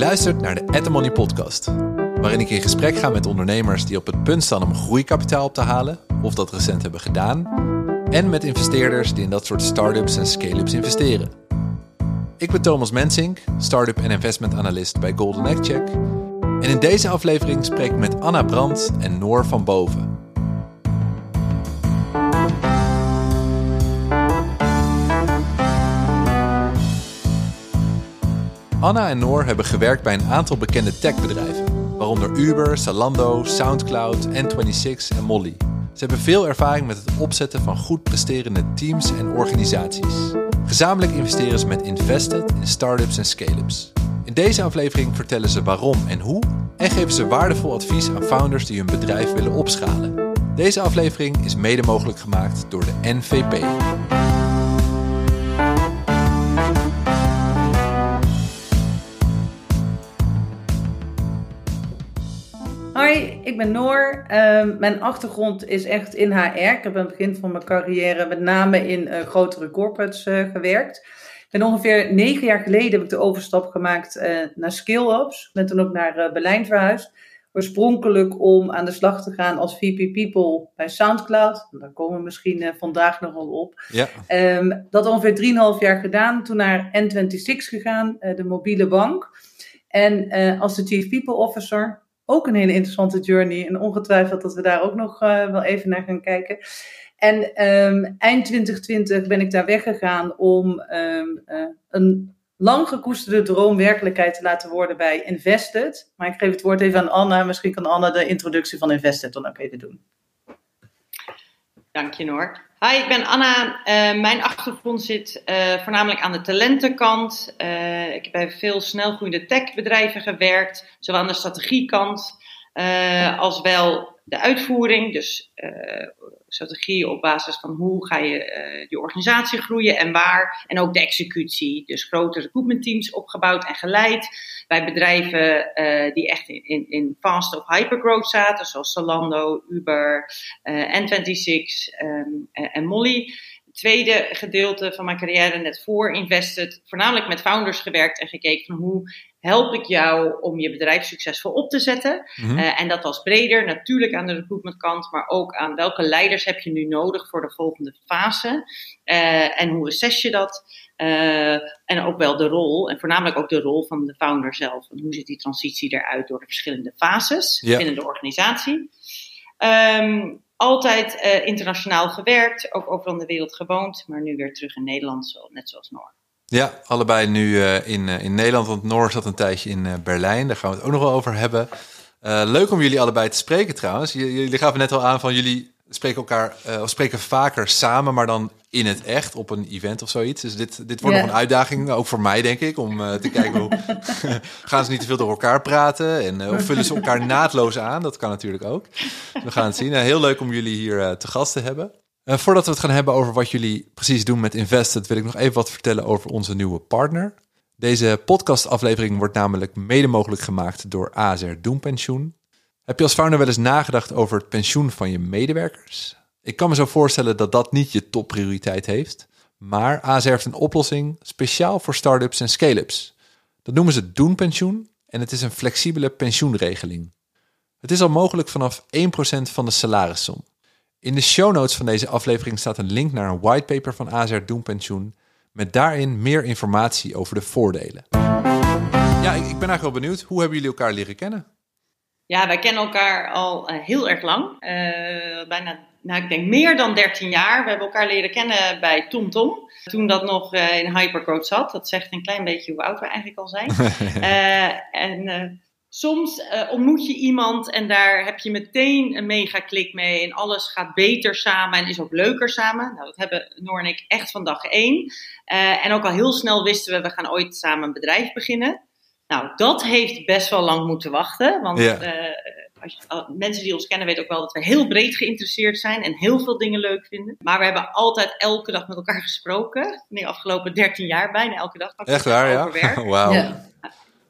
luistert naar de At Money podcast, waarin ik in gesprek ga met ondernemers die op het punt staan om groeikapitaal op te halen, of dat recent hebben gedaan, en met investeerders die in dat soort start-ups en scale-ups investeren. Ik ben Thomas Mensink, start-up en investment analyst bij Golden Egg Check. En in deze aflevering spreek ik met Anna Brandt en Noor van Boven. Anna en Noor hebben gewerkt bij een aantal bekende techbedrijven, waaronder Uber, Zalando, Soundcloud, N26 en Molly. Ze hebben veel ervaring met het opzetten van goed presterende teams en organisaties. Gezamenlijk investeren ze met Invested in startups en scale-ups. In deze aflevering vertellen ze waarom en hoe en geven ze waardevol advies aan founders die hun bedrijf willen opschalen. Deze aflevering is mede mogelijk gemaakt door de NVP. Ik ben Noor. Ehm, mijn achtergrond is echt in HR. Ik heb aan het begin van mijn carrière met name in uh, grotere corporates uh, gewerkt. En ongeveer negen jaar geleden heb ik de overstap gemaakt uh, naar Skill-Ups. Ben toen ook naar Berlijn verhuisd. Oorspronkelijk om aan de slag te gaan als VP People bij Soundcloud. Daar komen we misschien vandaag nog wel op. Ja. Um, dat ongeveer 3,5 jaar gedaan. Toen naar N26 gegaan, de mobiele bank. En als de Chief People Officer ook een hele interessante journey. En ongetwijfeld dat we daar ook nog uh, wel even naar gaan kijken. En um, eind 2020 ben ik daar weggegaan om um, uh, een lang gekoesterde droom werkelijkheid te laten worden bij Invested. Maar ik geef het woord even aan Anna. Misschien kan Anna de introductie van Invested dan ook even doen. Dank je Noor. Hi, ik ben Anna. Uh, mijn achtergrond zit uh, voornamelijk aan de talentenkant. Uh, ik heb bij veel snelgroeiende techbedrijven gewerkt, zowel aan de strategiekant als wel de uitvoering. Dus strategie op basis van hoe ga je je organisatie groeien en waar. En ook de executie, dus grote recruitmentteams opgebouwd en geleid bij bedrijven uh, die echt in, in, fast of hypergrowth zaten, zoals Zalando, Uber, uh, N26 um, en Molly. Tweede gedeelte van mijn carrière net voor Invested, voornamelijk met founders gewerkt en gekeken van hoe help ik jou om je bedrijf succesvol op te zetten. Mm-hmm. uh, en dat was breder, natuurlijk aan de recruitment kant, maar ook aan welke leiders heb je nu nodig voor de volgende fase. Uh, en hoe assess je dat? Uh, en ook wel de rol, en voornamelijk ook de rol van de founder zelf. En hoe ziet die transitie eruit door de verschillende fases binnen de organisatie. Um, altijd uh, internationaal gewerkt, ook overal in de wereld gewoond, maar nu weer terug in Nederland, zo, net zoals Noor. Ja, allebei nu uh, in, in Nederland, want Noor zat een tijdje in Berlijn, daar gaan we het ook nog wel over hebben. leuk om jullie allebei te spreken trouwens. Jullie gaven net al aan van jullie spreken elkaar, of spreken vaker samen, maar dan in het echt op een event of zoiets. Dus dit, dit wordt yeah. nog een uitdaging, ook voor mij denk ik, om uh, te kijken hoe gaan ze niet te veel door elkaar praten en uh, of vullen ze elkaar naadloos aan. Dat kan natuurlijk ook. We gaan het zien. Heel leuk om jullie hier te gast te hebben. voordat we het gaan hebben over wat jullie precies doen met Invested, wil ik nog even wat vertellen over onze nieuwe partner. Deze podcastaflevering wordt namelijk mede mogelijk gemaakt door ASR Doenpensioen. Heb je als founder wel eens nagedacht over het pensioen van je medewerkers? Ik kan me zo voorstellen dat dat niet je topprioriteit heeft. Maar ASR heeft een oplossing speciaal voor start-ups en scale-ups. Dat noemen ze Doenpensioen en het is een flexibele pensioenregeling. Het is al mogelijk vanaf 1% van de salarissom. In de show notes van deze aflevering staat een link naar een whitepaper van ASR Doenpensioen met daarin meer informatie over de voordelen. Ja, ik ben eigenlijk wel benieuwd. Hoe hebben jullie elkaar leren kennen? Ja, wij kennen elkaar al uh, heel erg lang. Uh, bijna nou, ik denk meer dan 13 jaar. We hebben elkaar leren kennen bij TomTom. Tom. Toen dat nog uh, in Hypercode zat. Dat zegt een klein beetje hoe oud we eigenlijk al zijn. en soms ontmoet je iemand en daar heb je meteen een mega klik mee. En alles gaat beter samen en is ook leuker samen. Nou, dat hebben Noor en ik echt van dag één. en ook al heel snel wisten we, we gaan ooit samen een bedrijf beginnen. Nou, dat heeft best wel lang moeten wachten. Want ja als je, mensen die ons kennen weten ook wel dat we heel breed geïnteresseerd zijn en heel veel dingen leuk vinden. Maar we hebben altijd elke dag met elkaar gesproken. In de afgelopen 13 jaar bijna elke dag. Echt waar, ja? Wauw. Ja.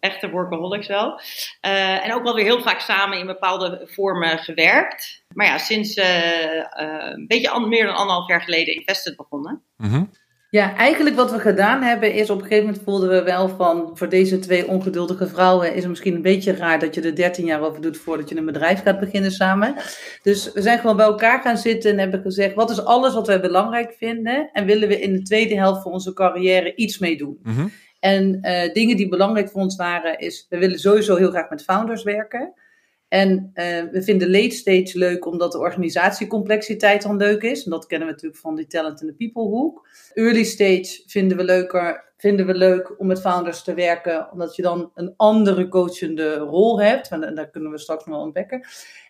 Echte workaholics wel. Uh, en ook wel weer heel vaak samen in bepaalde vormen gewerkt. Maar ja, sinds uh, uh, een beetje meer dan anderhalf jaar geleden Invested begonnen. Mm -hmm. Ja, eigenlijk wat we gedaan hebben is op een gegeven moment voelden we wel van voor deze twee ongeduldige vrouwen is het misschien een beetje raar dat je er 13 jaar over doet voordat je een bedrijf gaat beginnen samen. Dus we zijn gewoon bij elkaar gaan zitten en hebben gezegd wat is alles wat wij belangrijk vinden en willen we in de tweede helft van onze carrière iets mee doen. Mhm. En uh, dingen die belangrijk voor ons waren is we willen sowieso heel graag met founders werken. En uh, we vinden late stage leuk omdat de organisatiecomplexiteit dan leuk is. En dat kennen we natuurlijk van die talent en de people hoek. Early stage vinden we, leuker, vinden we leuk om met founders te werken, omdat je dan een andere coachende rol hebt. En daar kunnen we straks nog wel ontdekken.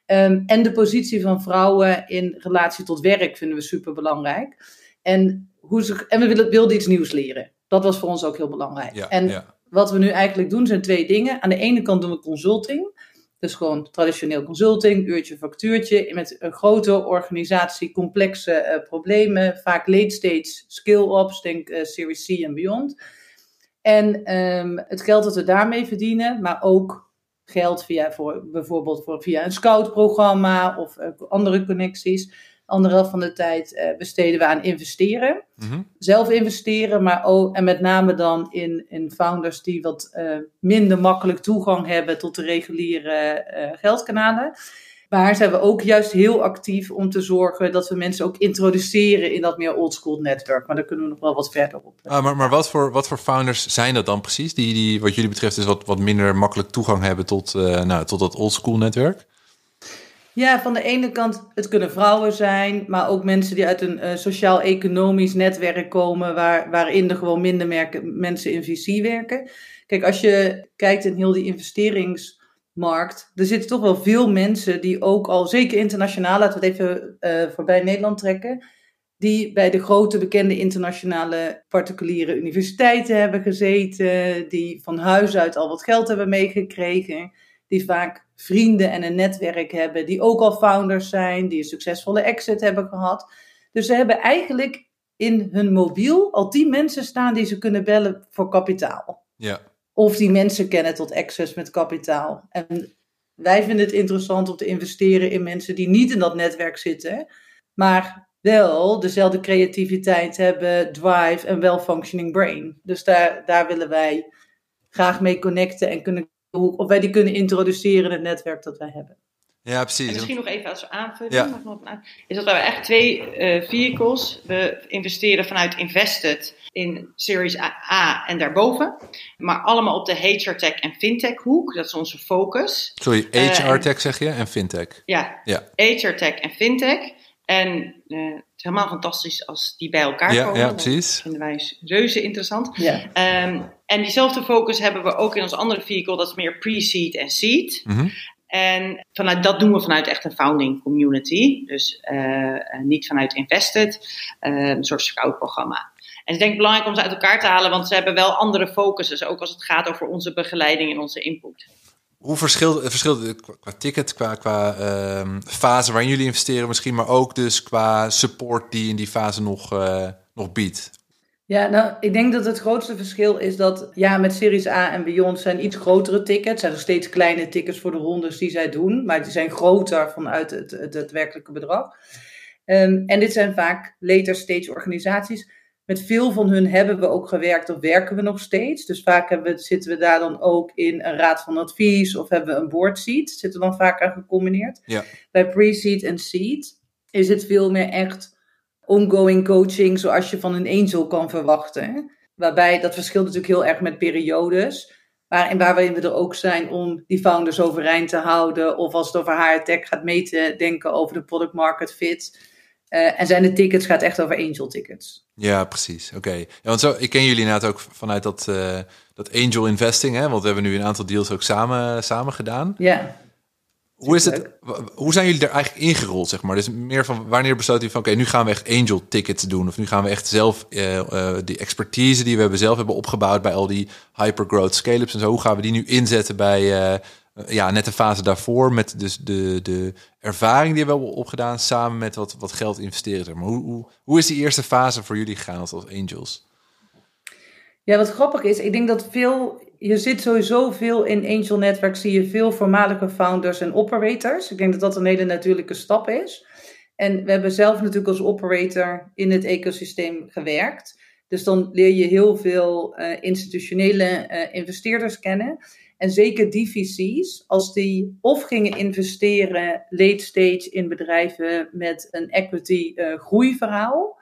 Um, en de positie van vrouwen in relatie tot werk vinden we super belangrijk. En, hoe ze, en we willen, wilden iets nieuws leren. Dat was voor ons ook heel belangrijk. Ja, en ja. wat we nu eigenlijk doen zijn twee dingen. Aan de ene kant doen we consulting. Dus gewoon traditioneel consulting, uurtje, factuurtje. Met een grote organisatie, complexe uh, problemen. Vaak late stage skill-ups, denk uh, Series C en beyond. En um, het geld dat we daarmee verdienen, maar ook geld via voor, bijvoorbeeld voor, via een scout-programma of uh, andere connecties. Anderhalf van de tijd besteden we aan investeren. Mhm. Zelf investeren, maar ook, en met name dan in, in founders die wat uh, minder makkelijk toegang hebben tot de reguliere uh, geldkanalen. Maar zijn we ook juist heel actief om te zorgen dat we mensen ook introduceren in dat meer oldschool netwerk. Maar daar kunnen we nog wel wat verder op. Ah, maar maar wat, voor, wat voor founders zijn dat dan precies? Die, die wat jullie betreft dus wat, wat minder makkelijk toegang hebben tot, uh, nou, tot dat oldschool netwerk? Ja, van de ene kant, het kunnen vrouwen zijn, maar ook mensen die uit een uh, sociaal-economisch netwerk komen, waar, waarin er gewoon minder merken, mensen in VC werken. Kijk, als je kijkt in heel die investeringsmarkt, er zitten toch wel veel mensen die ook al, zeker internationaal, laten we het even uh, voorbij Nederland trekken, die bij de grote bekende internationale particuliere universiteiten hebben gezeten, die van huis uit al wat geld hebben meegekregen, die vaak vrienden en een netwerk hebben, die ook al founders zijn, die een succesvolle exit hebben gehad. Dus ze hebben eigenlijk in hun mobiel al tien mensen staan die ze kunnen bellen voor kapitaal. Ja. Of die mensen kennen tot access met kapitaal. En wij vinden het interessant om te investeren in mensen die niet in dat netwerk zitten, maar wel dezelfde creativiteit hebben, drive en well-functioning brain. Dus daar, daar willen wij graag mee connecten en kunnen of wij die kunnen introduceren in het netwerk dat wij hebben. Ja, precies. En misschien nog even als aanvulling, Ja. is dat we echt twee eh, vehicles, we investeren vanuit Invested in Series A, A en daarboven, maar allemaal op de HR Tech en FinTech hoek, dat is onze focus. Sorry, Eh, HR en- tech zeg je en fintech. Ja, Ja. HR Tech en FinTech. En eh, het is helemaal fantastisch als die bij elkaar Ja, komen. ja, Dat precies. vinden wij reuze interessant. Ja. Ehm, en diezelfde focus hebben we ook in ons andere vehicle, dat is meer pre-seed en seed. Mhm. En vanuit, dat doen we vanuit echt een founding community. Dus eh, eh, niet vanuit invested, eh, een soort scout-programma. En het is denk ik belangrijk om ze uit elkaar te halen, want ze hebben wel andere focuses, ook als het gaat over onze begeleiding en onze input. Hoe verschilt, verschilt het qua, ticket, qua, qua ehm, fase waarin jullie investeren misschien, maar ook dus qua support die in die fase nog, nog biedt? Ja, nou, ik denk dat het grootste verschil is dat, ja, met Series A en Beyond zijn iets grotere tickets. zijn nog steeds kleine tickets voor de rondes die zij doen, maar die zijn groter vanuit het, het, het werkelijke bedrag. Um, en dit zijn vaak later stage organisaties. Met veel van hun hebben we ook gewerkt of werken we nog steeds. Dus vaak hebben we, zitten we daar dan ook in een raad van advies of hebben we een board seat. Zitten we dan vaak aan gecombineerd. Ja. Bij pre-seed en seed is het veel meer echt ongoing coaching zoals je van een angel kan verwachten. Waarbij dat verschilt natuurlijk heel erg met periodes. Waarin, waarin we er ook zijn om die founders overeind te houden. Of als het over HR tech gaat mee te denken over de product market fit. Uh, en zijn de tickets gaat echt over angel tickets. Ja, precies. Oké. Ja, want zo, ik ken jullie inderdaad ook vanuit dat, uh, dat angel investing, hè? Want we hebben nu een aantal deals ook samen, samen gedaan. Ja. Hoe, is het, hoe zijn jullie er eigenlijk ingerold, zeg maar? Dus meer van wanneer besloot jullie van... oké, nu gaan we echt angel tickets doen... of nu gaan we echt zelf uh, uh, die expertise die we hebben zelf hebben opgebouwd... bij al die hypergrowth scale-ups en zo... hoe gaan we die nu inzetten bij uh, ja, net de fase daarvoor... met dus de, de ervaring die we hebben opgedaan... samen met wat, wat geld investeren. Maar hoe, hoe, hoe is die eerste fase voor jullie gegaan als angels? Ja, wat grappig is, ik denk dat veel je zit sowieso veel in angel netwerk, zie je veel voormalige founders en operators. Ik denk dat dat een hele natuurlijke stap is. En we hebben zelf natuurlijk als operator in het ecosysteem gewerkt. Dus dan leer je heel veel institutionele investeerders kennen. En zeker die VC's, als die of gingen investeren late stage in bedrijven met een equity groeiverhaal,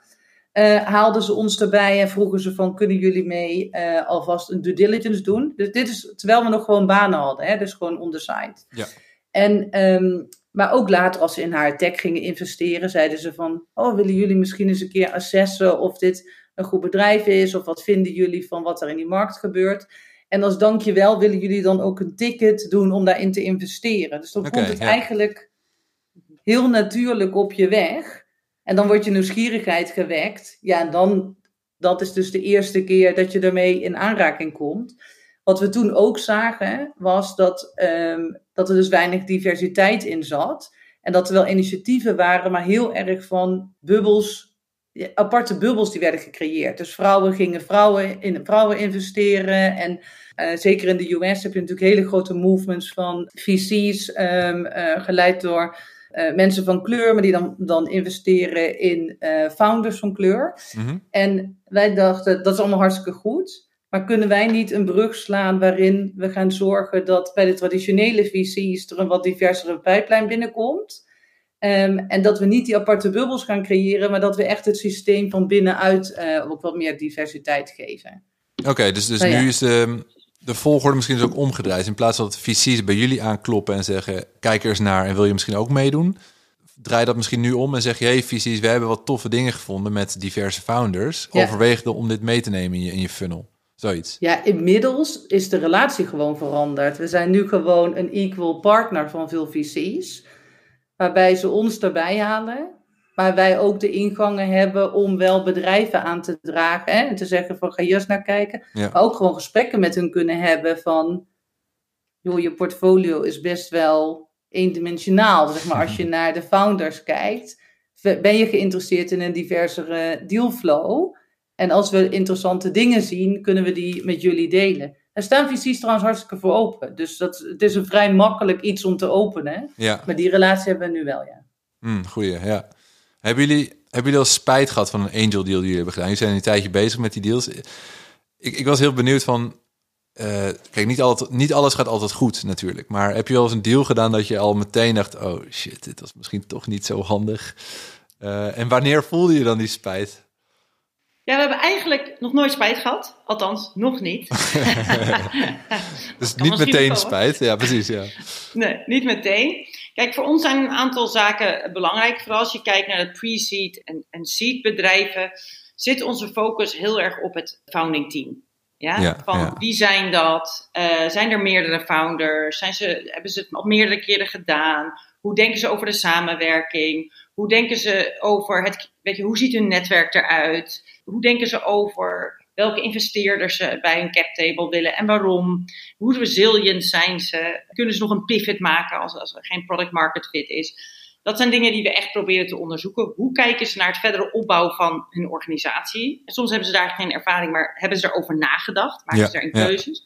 uh, haalden ze ons erbij en vroegen ze van, kunnen jullie mee uh, alvast een due diligence doen? Dus dit is, terwijl we nog gewoon banen hadden, hè, dus gewoon on the side. Ja. En, um, maar ook later als ze in haar tech gingen investeren, zeiden ze van, oh, willen jullie misschien eens een keer assessen of dit een goed bedrijf is, of wat vinden jullie van wat er in die markt gebeurt? En als dankjewel willen jullie dan ook een ticket doen om daarin te investeren. Dus dan okay, komt het ja. eigenlijk heel natuurlijk op je weg. En dan wordt je nieuwsgierigheid gewekt. Ja, en dan, dat is dus de eerste keer dat je ermee in aanraking komt. Wat we toen ook zagen, was dat, um, dat er dus weinig diversiteit in zat. En dat er wel initiatieven waren, maar heel erg van bubbels, aparte bubbels die werden gecreëerd. Dus vrouwen gingen vrouwen in vrouwen investeren. En uh, zeker in de US heb je natuurlijk hele grote movements van VC's, ehm, eh, geleid door uh, mensen van kleur, maar die dan, dan investeren in uh, founders van kleur. Mhm. En wij dachten, dat is allemaal hartstikke goed. Maar kunnen wij niet een brug slaan waarin we gaan zorgen dat bij de traditionele VC's er een wat diversere pijplijn binnenkomt? Um, en dat we niet die aparte bubbels gaan creëren, maar dat we echt het systeem van binnenuit uh, ook wat meer diversiteit geven. Oké, dus, dus nou nu is de, de volgorde misschien dus ook omgedraaid. In plaats van dat VC's bij jullie aankloppen en zeggen: kijk er eens naar en wil je misschien ook meedoen. Draai dat misschien nu om en zeg je: hey, VC's, we hebben wat toffe dingen gevonden met diverse founders. Ja. Overweeg dan om dit mee te nemen in je, in je funnel. Zoiets. Ja, inmiddels is de relatie gewoon veranderd. We zijn nu gewoon een equal partner van veel VC's. Waarbij ze ons erbij halen. Maar wij ook de ingangen hebben om wel bedrijven aan te dragen. Hè? En te zeggen van ga juist naar kijken. Ja. Maar ook gewoon gesprekken met hun kunnen hebben van... joh, je portfolio is best wel eendimensionaal. Zeg maar als je naar de founders kijkt... ben je geïnteresseerd in een diversere dealflow... En als we interessante dingen zien, kunnen we die met jullie delen. Er staan VC's trouwens hartstikke voor open. Dus dat, het is een vrij makkelijk iets om te openen. Ja. Maar die relatie hebben we nu wel, ja. Mm, goeie, ja. Hebben jullie, hebben jullie al spijt gehad van een angel deal die jullie hebben gedaan? Jullie zijn een tijdje bezig met die deals. Ik, ik was heel benieuwd van... Uh, kijk, niet, altijd, niet alles gaat altijd goed natuurlijk. Maar heb je wel eens een deal gedaan dat je al meteen dacht... oh shit, dit was misschien toch niet zo handig. Uh, en wanneer voelde je dan die spijt? Ja, we hebben eigenlijk nog nooit spijt gehad. Althans, nog niet. dus niet meteen spijt. Ja, precies. Ja. Nee, niet meteen. Kijk, voor ons zijn een aantal zaken belangrijk. Vooral als je kijkt naar het pre-seed en, en seed bedrijven, zit onze focus heel erg op het founding team. Ja? Ja, Van ja. wie zijn dat? Uh, zijn er meerdere founders? Zijn ze, hebben ze het al meerdere keren gedaan? Hoe denken ze over de samenwerking? Hoe denken ze over het, weet je, hoe ziet hun netwerk eruit? Hoe denken ze over welke investeerders ze bij een cap table willen en waarom? Hoe resilient zijn ze? Kunnen ze nog een pivot maken als, als er geen product market fit is? Dat zijn dingen die we echt proberen te onderzoeken. Hoe kijken ze naar het verdere opbouw van hun organisatie? En soms hebben ze daar geen ervaring, maar hebben ze erover nagedacht? Maken Ja, ze daarin ja. keuzes?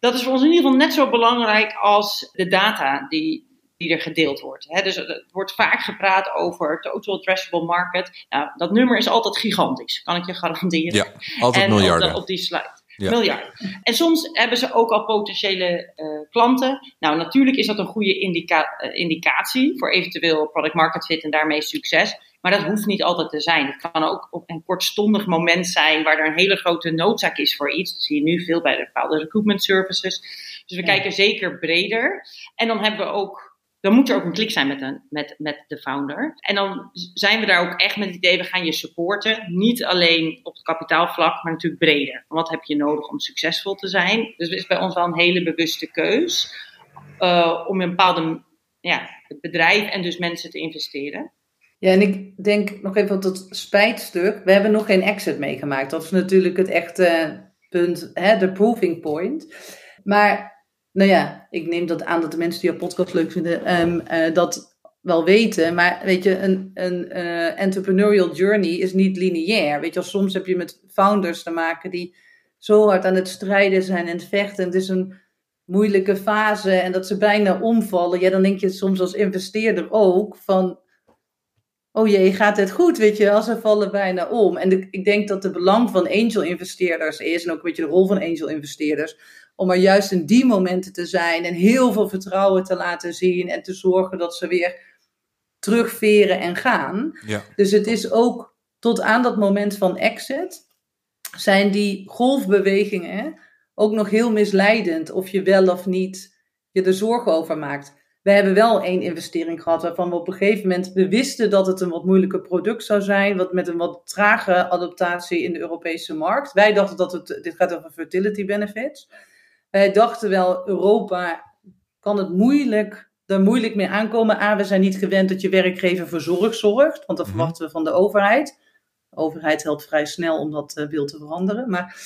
Dat is voor ons in ieder geval net zo belangrijk als de data die, die er gedeeld wordt. Hè, dus er wordt vaak gepraat over total addressable market. Nou, dat nummer is altijd gigantisch, kan ik je garanderen. Ja, altijd en miljarden. Op, de- op die slide. Ja. Miljarden. En soms hebben ze ook al potentiële eh, klanten. Nou, natuurlijk is dat een goede indica- eh, indicatie voor eventueel product market fit en daarmee succes. Maar dat hoeft niet altijd te zijn. Het kan ook op een kortstondig moment zijn waar er een hele grote noodzaak is voor iets. Dat zie je nu veel bij de bepaalde recruitment services. Dus we Ja. kijken zeker breder. En dan hebben we ook dan moet er ook een klik zijn met, een, met, met de founder. En dan zijn we daar ook echt met het idee, we gaan je supporten. Niet alleen op het kapitaalvlak, maar natuurlijk breder. Wat heb je nodig om succesvol te zijn? Dus het is bij ons wel een hele bewuste keus. uh, om in een bepaalde ja, bedrijf en dus mensen te investeren. Ja, en ik denk nog even op dat spijtstuk. We hebben nog geen exit meegemaakt. Dat is natuurlijk het echte punt, hè, de proving point. Maar nou ja, ik neem dat aan dat de mensen die jouw podcast leuk vinden, um, uh, dat wel weten. Maar weet je, een, een uh, entrepreneurial journey is niet lineair. Weet je, soms heb je met founders te maken die zo hard aan het strijden zijn en het vechten. Het is een moeilijke fase en dat ze bijna omvallen. Ja, dan denk je soms als investeerder ook van, oh jee, gaat het goed, weet je wel, ze vallen bijna om. En ik denk dat de belang van angel-investeerders is, en ook een beetje de rol van angel-investeerders, om er juist in die momenten te zijn en heel veel vertrouwen te laten zien en te zorgen dat ze weer terugveren en gaan. Ja. Dus het is ook tot aan dat moment van exit, zijn die golfbewegingen ook nog heel misleidend of je wel of niet je er zorgen over maakt. We hebben wel één investering gehad waarvan we op een gegeven moment we wisten dat het een wat moeilijker product zou zijn, wat met een wat trage adaptatie in de Europese markt. Wij dachten dat het, dit gaat over fertility benefits. Wij dachten wel, Europa kan het moeilijk, er moeilijk mee aankomen. A, we zijn niet gewend dat je werkgever voor zorg zorgt, want dat Mhm. verwachten we van de overheid. De overheid helpt vrij snel om dat beeld te veranderen. Maar,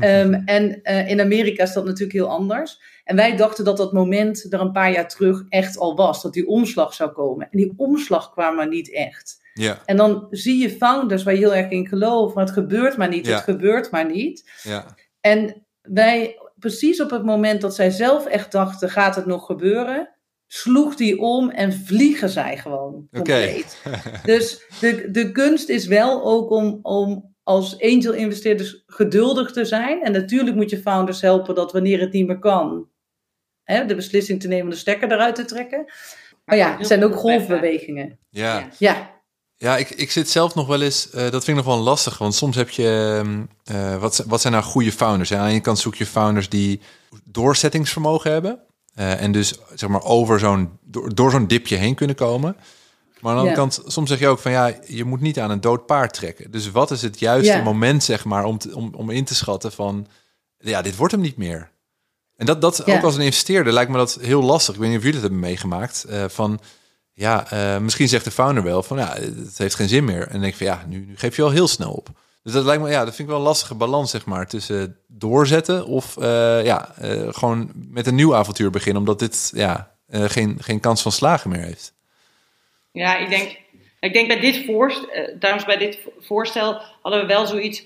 um, en uh, in Amerika is dat natuurlijk heel anders. En wij dachten dat dat moment er een paar jaar terug echt al was. Dat die omslag zou komen. En die omslag kwam maar niet echt. Ja. En dan zie je founders waar je heel erg in gelooft. Maar het gebeurt maar niet. Ja. Het gebeurt maar niet. Ja. En wij, precies op het moment dat zij zelf echt dachten, gaat het nog gebeuren? Sloeg die om en vliegen zij gewoon. Okay. dus de, de kunst is wel ook om, om als angel-investeerders geduldig te zijn. En natuurlijk moet je founders helpen dat wanneer het niet meer kan, hè, de beslissing te nemen om de stekker eruit te trekken. Maar ja, het zijn ook golfbewegingen. Ja. Ja. Ja, ik, ik zit zelf nog wel eens, uh, dat vind ik nog wel lastig, want soms heb je, uh, wat, wat zijn nou goede founders? Ja, aan je kant zoek je founders die doorzettingsvermogen hebben uh, en dus zeg maar over zo'n, door, door zo'n dipje heen kunnen komen. Maar aan de andere kant, soms zeg je ook van ja, je moet niet aan een dood paard trekken. Dus wat is het juiste moment, zeg maar, om, te, om, om in te schatten van ja, dit wordt hem niet meer. En dat, dat ook als een investeerder lijkt me dat heel lastig. Ik weet niet of jullie het hebben meegemaakt. Uh, van ja, uh, misschien zegt de founder wel van ja, het heeft geen zin meer. En denk ik van ja, nu, nu geef je al heel snel op. Dus dat lijkt me, ja, dat vind ik wel een lastige balans, zeg maar, tussen doorzetten of uh, ja, gewoon met een nieuw avontuur beginnen, omdat dit ja, geen, geen kans van slagen meer heeft. Ja, ik denk, ik denk bij dit voorstel, trouwens bij dit voorstel hadden we wel zoiets.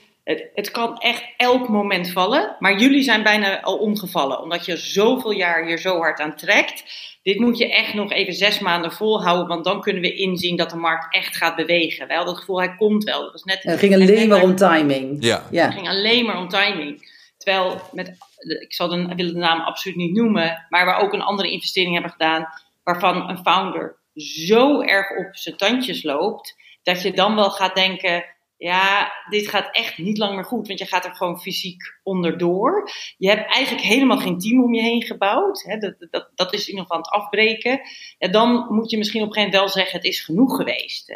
Het, kan echt elk moment vallen, maar jullie zijn bijna al omgevallen, omdat je zoveel jaar hier zo hard aan trekt. Dit moet je echt nog even zes maanden volhouden, want dan kunnen we inzien dat de markt echt gaat bewegen. Wij hadden het gevoel, hij komt wel. Dat was net, het ging alleen maar om timing. Ja. ja. Het ging alleen maar om timing. Terwijl, met, ik zal de, wil de naam absoluut niet noemen, maar we ook een andere investering hebben gedaan, waarvan een founder zo erg op zijn tandjes loopt, dat je dan wel gaat denken, ja, dit gaat echt niet lang meer goed, want je gaat er gewoon fysiek onderdoor. Je hebt eigenlijk helemaal geen team om je heen gebouwd. Hè? Dat, dat, dat is in ieder geval aan het afbreken. Ja, dan moet je misschien op een gegeven moment wel zeggen, het is genoeg geweest.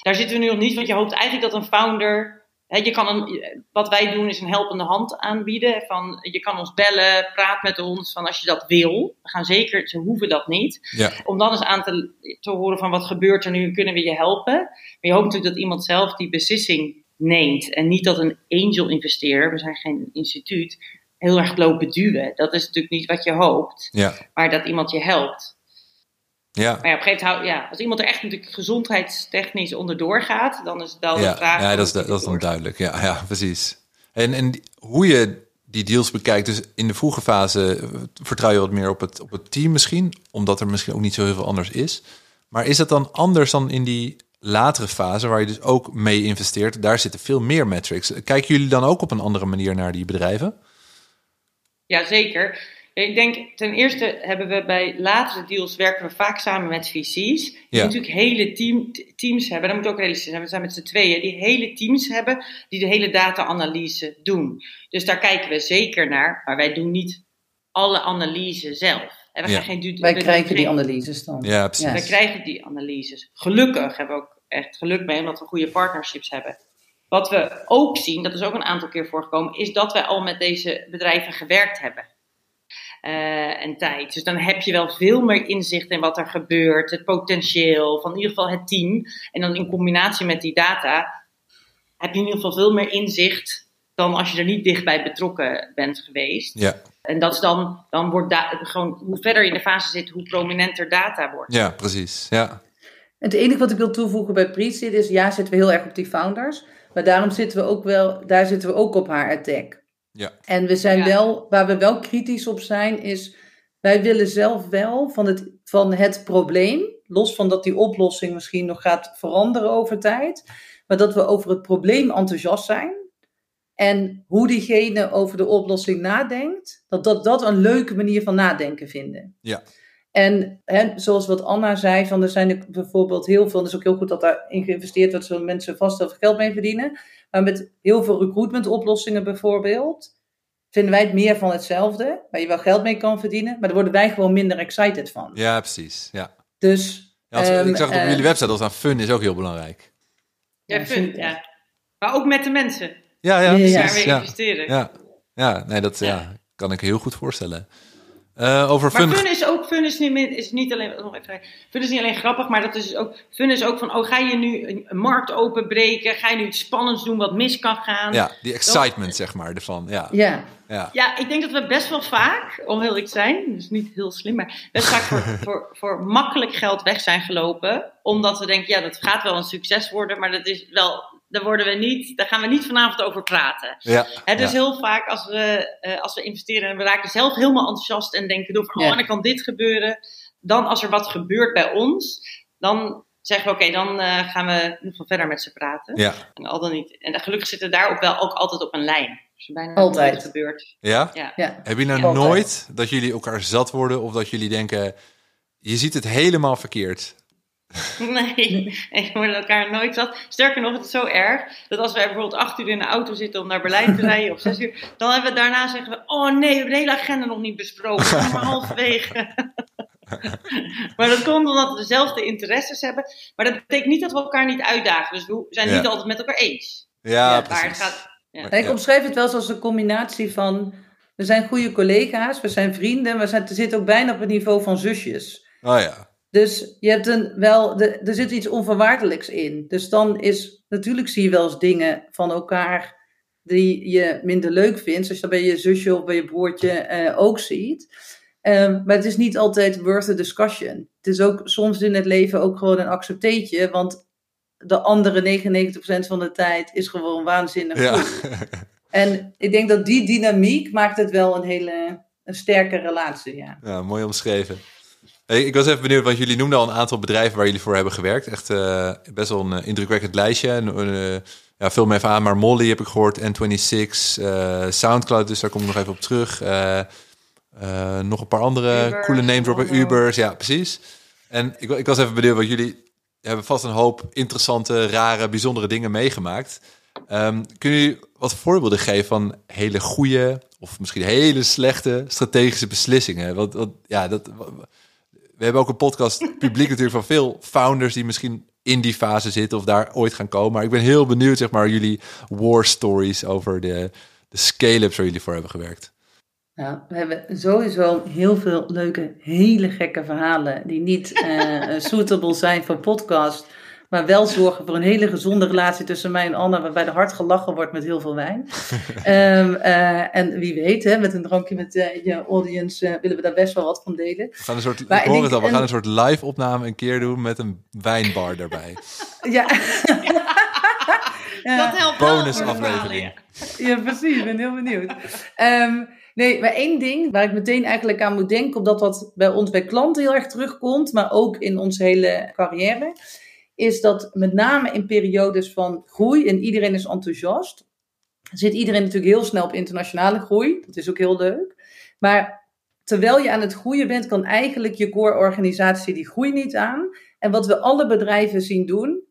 Daar zitten we nu nog niet, want je hoopt eigenlijk dat een founder... Je kan een, wat wij doen is een helpende hand aanbieden. Van, je kan ons bellen, praat met ons, van als je dat wil. We gaan zeker, ze hoeven dat niet. Ja. Om dan eens aan te, te horen van wat gebeurt er nu, kunnen we je helpen. Maar je hoopt natuurlijk dat iemand zelf die beslissing neemt. En niet dat een angel investeerder, we zijn geen instituut, heel erg loopt duwen. Dat is natuurlijk niet wat je hoopt. Ja. Maar dat iemand je helpt. Ja. Maar ja, op een gegeven moment, ja, als iemand er echt natuurlijk gezondheidstechnisch onderdoor gaat, dan is het wel ja. de vraag. Ja, dat is, dat is dan duidelijk. Ja, ja precies. En, en die, hoe je die deals bekijkt, dus in de vroege fase vertrouw je wat meer op het, op het team misschien, omdat er misschien ook niet zo heel veel anders is. Maar is dat dan anders dan in die latere fase, waar je dus ook mee investeert? Daar zitten veel meer metrics. Kijken jullie dan ook op een andere manier naar die bedrijven? Ja, zeker. Ik denk, ten eerste hebben we bij latere deals werken we vaak samen met VC's. Die Ja. natuurlijk hele team, teams hebben. Dat moet ook realistisch zijn. We zijn met z'n tweeën. Die hele teams hebben die de hele data-analyse doen. Dus daar kijken we zeker naar. Maar wij doen niet alle analyse zelf. En we Ja. gaan geen due- Wij krijgen die analyses dan. Ja, precies. Wij krijgen die analyses. Gelukkig hebben we ook echt geluk mee, omdat we goede partnerships hebben. Wat we ook zien, dat is ook een aantal keer voorgekomen, is dat wij al met deze bedrijven gewerkt hebben. Eh, en tijd. Dus dan heb je wel veel meer inzicht in wat er gebeurt, het potentieel van in ieder geval het team. En dan in combinatie met die data heb je in ieder geval veel meer inzicht dan als je er niet dichtbij betrokken bent geweest. Ja, En dat is dan, dan wordt da- gewoon, hoe verder je in de fase zit, hoe prominenter data wordt. ja precies. Ja. Het enige wat ik wil toevoegen bij Preseed is, ja, zitten we heel erg op die founders. Maar daarom zitten we ook wel, daar zitten we ook op haar attack. Ja. En we zijn Ja. wel, waar we wel kritisch op zijn, is wij willen zelf wel van het, van het probleem Los van dat die oplossing misschien nog gaat veranderen over tijd. Maar dat we over het probleem enthousiast zijn. En hoe diegene over de oplossing nadenkt, dat dat, dat een leuke manier van nadenken vinden. Ja. En hè, zoals wat Anna zei, van er zijn er bijvoorbeeld heel veel, en het is ook heel goed dat daarin geïnvesteerd wordt, zodat mensen vast heel veel geld mee verdienen. Maar met heel veel recruitment oplossingen bijvoorbeeld, vinden wij het meer van hetzelfde, waar je wel geld mee kan verdienen, maar daar worden wij gewoon minder excited van. Ja, precies. Ja. Dus. Ja, als- ehm, ik zag het op eh, jullie website al staan, fun is ook heel belangrijk. Ja, fun, ja. Maar ook met de mensen Ja, ja, ja. daar weer Ja, investeren. ja, ja, nee, dat ja, kan ik heel goed voorstellen. Eh, over Maar fun. is ook, fun is niet, is niet alleen, nog even, fun is niet alleen grappig, maar dat is dus ook, fun is ook van, oh, ga je nu een, markt openbreken? Ga je nu iets spannends doen wat mis kan gaan? Ja, die excitement, zeg maar, ervan. Ja, Ja, ja. Ja, ik denk dat we best wel vaak, om heel te zijn, dus niet heel slim, maar best vaak voor, voor, voor makkelijk geld weg zijn gelopen. Omdat we denken, ja, dat gaat wel een succes worden, maar dat is wel, daar, worden we niet, daar gaan we niet vanavond over praten. ja, dus ja. heel vaak als we, eh, als we investeren en we raken zelf helemaal enthousiast en denken door van, Ja. oh, dan kan dit gebeuren. Dan als er wat gebeurt bij ons, dan zeggen we, oké, dan eh, gaan we in ieder geval verder met ze praten. ja. En al dan niet. En gelukkig zitten we daar ook wel ook altijd op een lijn. Dus bijna Altijd. nooit gebeurt. ja? Ja. ja. Heb je nou Altijd. nooit dat jullie elkaar zat worden of dat jullie denken, je ziet het helemaal verkeerd? Nee, je wordt elkaar nooit zat. Sterker nog, het is zo erg dat als wij bijvoorbeeld acht uur in de auto zitten om naar Berlijn te rijden, of zes uur, dan hebben we daarna zeggen we, oh nee, we hebben de hele agenda nog niet besproken, we zijn maar halverwege. maar dat komt omdat we dezelfde interesses hebben. Maar dat betekent niet dat we elkaar niet uitdagen. Dus we zijn Ja. niet altijd met elkaar eens. Ja, Ja, precies. het gaat, ja. Ik omschrijf het wel eens als een combinatie van. We zijn goede collega's, we zijn vrienden, we zijn, zitten ook bijna op het niveau van zusjes. Oh ja, Dus je hebt een, wel, de, er zit iets onvoorwaardelijks in. Dus dan is, natuurlijk zie je wel eens dingen van elkaar die je minder leuk vindt. Zoals je dat bij je zusje of bij je broertje eh, ook ziet. Ehm, maar het is niet altijd worth the discussion. Het is ook soms in het leven ook gewoon een accepteetje. Want de andere 99% van de tijd is gewoon waanzinnig ja. goed. En ik denk dat die dynamiek maakt het wel een hele een sterke relatie. Ja. ja, mooi omschreven. Hey, ik was even benieuwd, want jullie noemden al een aantal bedrijven waar jullie voor hebben gewerkt. Echt eh, best wel een eh, indrukwekkend lijstje. En, eh, ja, vul me even aan, maar Molly heb ik gehoord, N26, eh, Soundcloud, dus daar kom ik nog even op terug. Nog een paar andere coole name droppen. Ubers, ja, precies. En ik, ik was even benieuwd, want jullie hebben vast een hoop interessante, rare, bijzondere dingen meegemaakt. Ehm kunnen jullie wat voorbeelden geven van hele goede of misschien hele slechte strategische beslissingen? Want, want ja, dat, we hebben ook een podcast publiek natuurlijk van veel founders die misschien in die fase zitten of daar ooit gaan komen. Maar ik ben heel benieuwd, zeg maar, jullie war stories over de, de scale-ups waar jullie voor hebben gewerkt. Nou, we hebben sowieso heel veel leuke, hele gekke verhalen die niet eh, suitable zijn voor podcast, maar wel zorgen voor een hele gezonde relatie tussen mij en Anna, waarbij er hard gelachen wordt met heel veel wijn. Ehm, eh, en wie weet, hè, met een drankje met eh, je audience eh, willen we daar best wel wat van delen. We gaan een soort, Maar ik hoor denk het al, we een- gaan een soort live opname een keer doen met een wijnbar erbij. Ja. Ja. Dat helpt wel Bonus voor de verhalen, aflevering. ja. Ja, precies. Ik ben heel benieuwd. Ehm, nee, maar één ding waar ik meteen eigenlijk aan moet denken, omdat dat bij ons bij klanten heel erg terugkomt, maar ook in onze hele carrière, is dat met name in periodes van groei en iedereen is enthousiast, zit iedereen natuurlijk heel snel op internationale groei. Dat is ook heel leuk. Maar terwijl je aan het groeien bent, kan eigenlijk je core-organisatie die groei niet aan. En wat we alle bedrijven zien doen,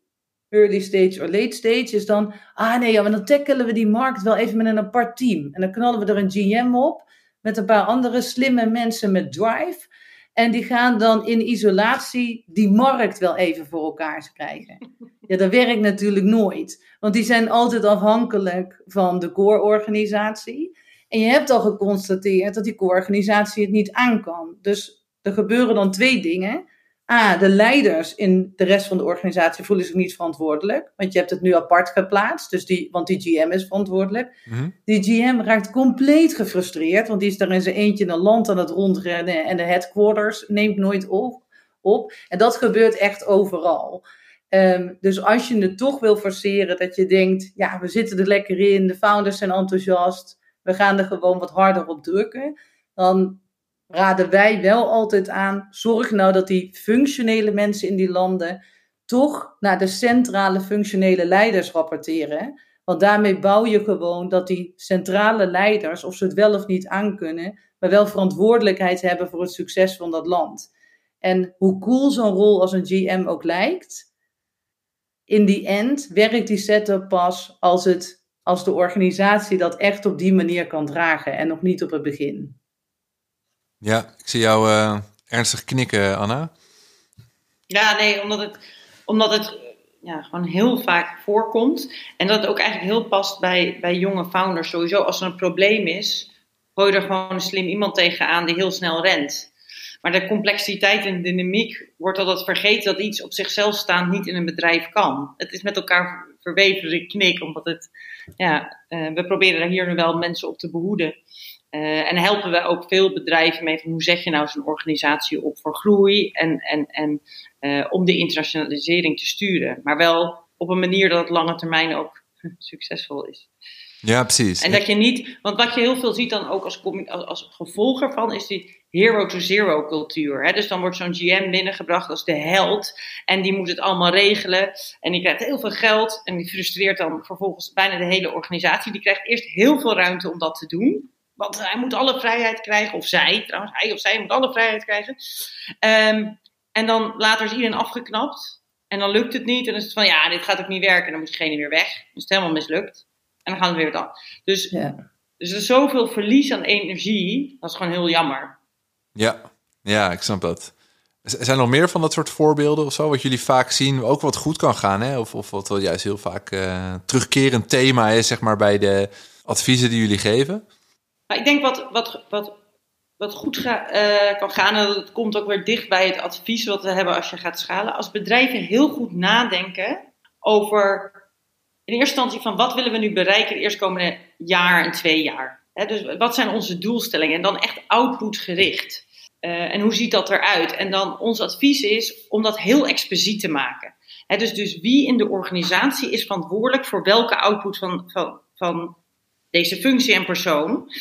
early stage of late stage, is dan, ah nee, ja, maar dan tackelen we die markt wel even met een apart team. En dan knallen we er een GM op, met een paar andere slimme mensen met drive. En die gaan dan in isolatie die markt wel even voor elkaar krijgen. Ja, dat werkt natuurlijk nooit. Want die zijn altijd afhankelijk van de core-organisatie. En je hebt al geconstateerd dat die core-organisatie het niet aan kan. Dus er gebeuren dan twee dingen. A, de leiders in de rest van de organisatie voelen zich niet verantwoordelijk. Want je hebt het nu apart geplaatst, dus die, want die GM is verantwoordelijk. Mhm. Die GM raakt compleet gefrustreerd, want die is daar in zijn eentje in een land aan het rondrennen en de headquarters neemt nooit op. op. En dat gebeurt echt overal. Ehm, dus als je het toch wil forceren, dat je denkt, ja, we zitten er lekker in, de founders zijn enthousiast, we gaan er gewoon wat harder op drukken, dan raden wij wel altijd aan, zorg nou dat die functionele mensen in die landen toch naar de centrale functionele leiders rapporteren. Want daarmee bouw je gewoon dat die centrale leiders, of ze het wel of niet aankunnen, maar wel verantwoordelijkheid hebben voor het succes van dat land. En hoe cool zo'n rol als een GM ook lijkt, in die end werkt die setup pas als, het, als de organisatie dat echt op die manier kan dragen en nog niet op het begin. Ja, ik zie jou uh, ernstig knikken, Anna. Ja, nee, omdat het, omdat het ja, gewoon heel vaak voorkomt. En dat het ook eigenlijk heel past bij, bij jonge founders sowieso. Als er een probleem is, gooi je er gewoon een slim iemand tegenaan die heel snel rent. Maar de complexiteit en dynamiek wordt altijd vergeten dat iets op zichzelf staand niet in een bedrijf kan. Het is met elkaar verweven, ik knik, omdat het, ja, uh, we proberen hier nu wel mensen op te behoeden. Uh, en helpen we ook veel bedrijven mee van hoe zet je nou zo'n organisatie op voor groei en, en, en uh, om de internationalisering te sturen. Maar wel op een manier dat het lange termijn ook succesvol is. Ja, precies. En dat je niet, want wat je heel veel ziet dan ook als, als, als gevolg ervan, is die hero to zero cultuur. Hè? Dus dan wordt zo'n GM binnengebracht als de held en die moet het allemaal regelen en die krijgt heel veel geld en die frustreert dan vervolgens bijna de hele organisatie. Die krijgt eerst heel veel ruimte om dat te doen. Want hij moet alle vrijheid krijgen, of zij trouwens, hij of zij moet alle vrijheid krijgen. Um, en dan later is iedereen afgeknapt. En dan lukt het niet. En dan is het van, ja, dit gaat ook niet werken. En dan moet diegene weer weg. Dan is het helemaal mislukt. En dan gaan we weer dan. Dus, ja. dus er is zoveel verlies aan energie. Dat is gewoon heel jammer. Ja, ja ik snap dat. Zijn er nog meer van dat soort voorbeelden of zo? Wat jullie vaak zien, ook wat goed kan gaan, hè? Of, of wat wel juist heel vaak uh, terugkerend thema is, zeg maar, bij de adviezen die jullie geven? Nou, ik denk wat, wat, wat, wat goed uh, kan gaan, en dat komt ook weer dicht bij het advies wat we hebben als je gaat schalen. Als bedrijven heel goed nadenken over in eerste instantie van wat willen we nu bereiken de eerstkomende jaar en twee jaar. He, dus wat zijn onze doelstellingen? En dan echt outputgericht. Uh, en hoe ziet dat eruit? En dan ons advies is om dat heel expliciet te maken. He, dus, dus wie in de organisatie is verantwoordelijk voor welke output van, van, van deze functie en persoon.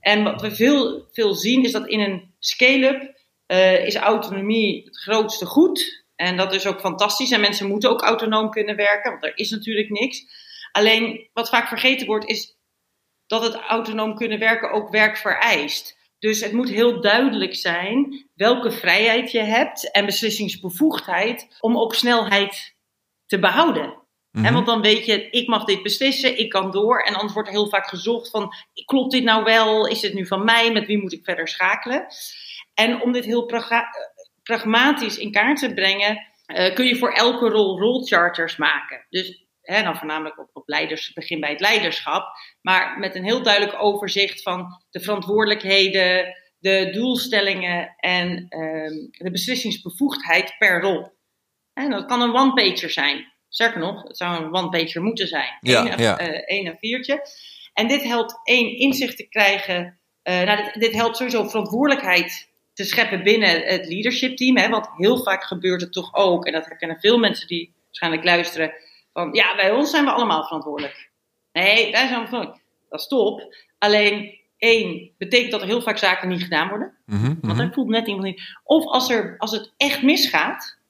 En wat we veel, veel zien is dat in een scale-up uh, is autonomie het grootste goed. En dat is ook fantastisch. En mensen moeten ook autonoom kunnen werken, want er is natuurlijk niks. Alleen wat vaak vergeten wordt is dat het autonoom kunnen werken ook werk vereist. Dus het moet heel duidelijk zijn welke vrijheid je hebt en beslissingsbevoegdheid om ook snelheid te behouden. Mm want dan weet je, ik mag dit beslissen, ik kan door. En anders wordt er heel vaak gezocht van, klopt dit nou wel? Is dit nu van mij? Met wie moet ik verder schakelen? En om dit heel pragmatisch in kaart te brengen, uh, kun je voor elke rol rolcharters maken. Dus hè, dan voornamelijk op, op leiders, begin bij het leiderschap. Maar met een heel duidelijk overzicht van de verantwoordelijkheden, de doelstellingen en uh, de beslissingsbevoegdheid per rol. En dat kan een one-pager zijn. Sterker nog, het zou een one-pager moeten zijn. Ja, Eén ja. Uh, viertje. En dit helpt één inzicht te krijgen. Uh, nou, dit, dit, helpt sowieso verantwoordelijkheid te scheppen binnen het leadership team. Hè, want heel vaak gebeurt het toch ook, en dat herkennen veel mensen die waarschijnlijk luisteren, van ja, bij ons zijn we allemaal verantwoordelijk. Nee, wij zijn verantwoordelijk. Dat is top. Alleen één, betekent dat er heel vaak zaken niet gedaan worden. Mm -hmm, want dan voelt net iemand niet. Of als, er, als het echt misgaat,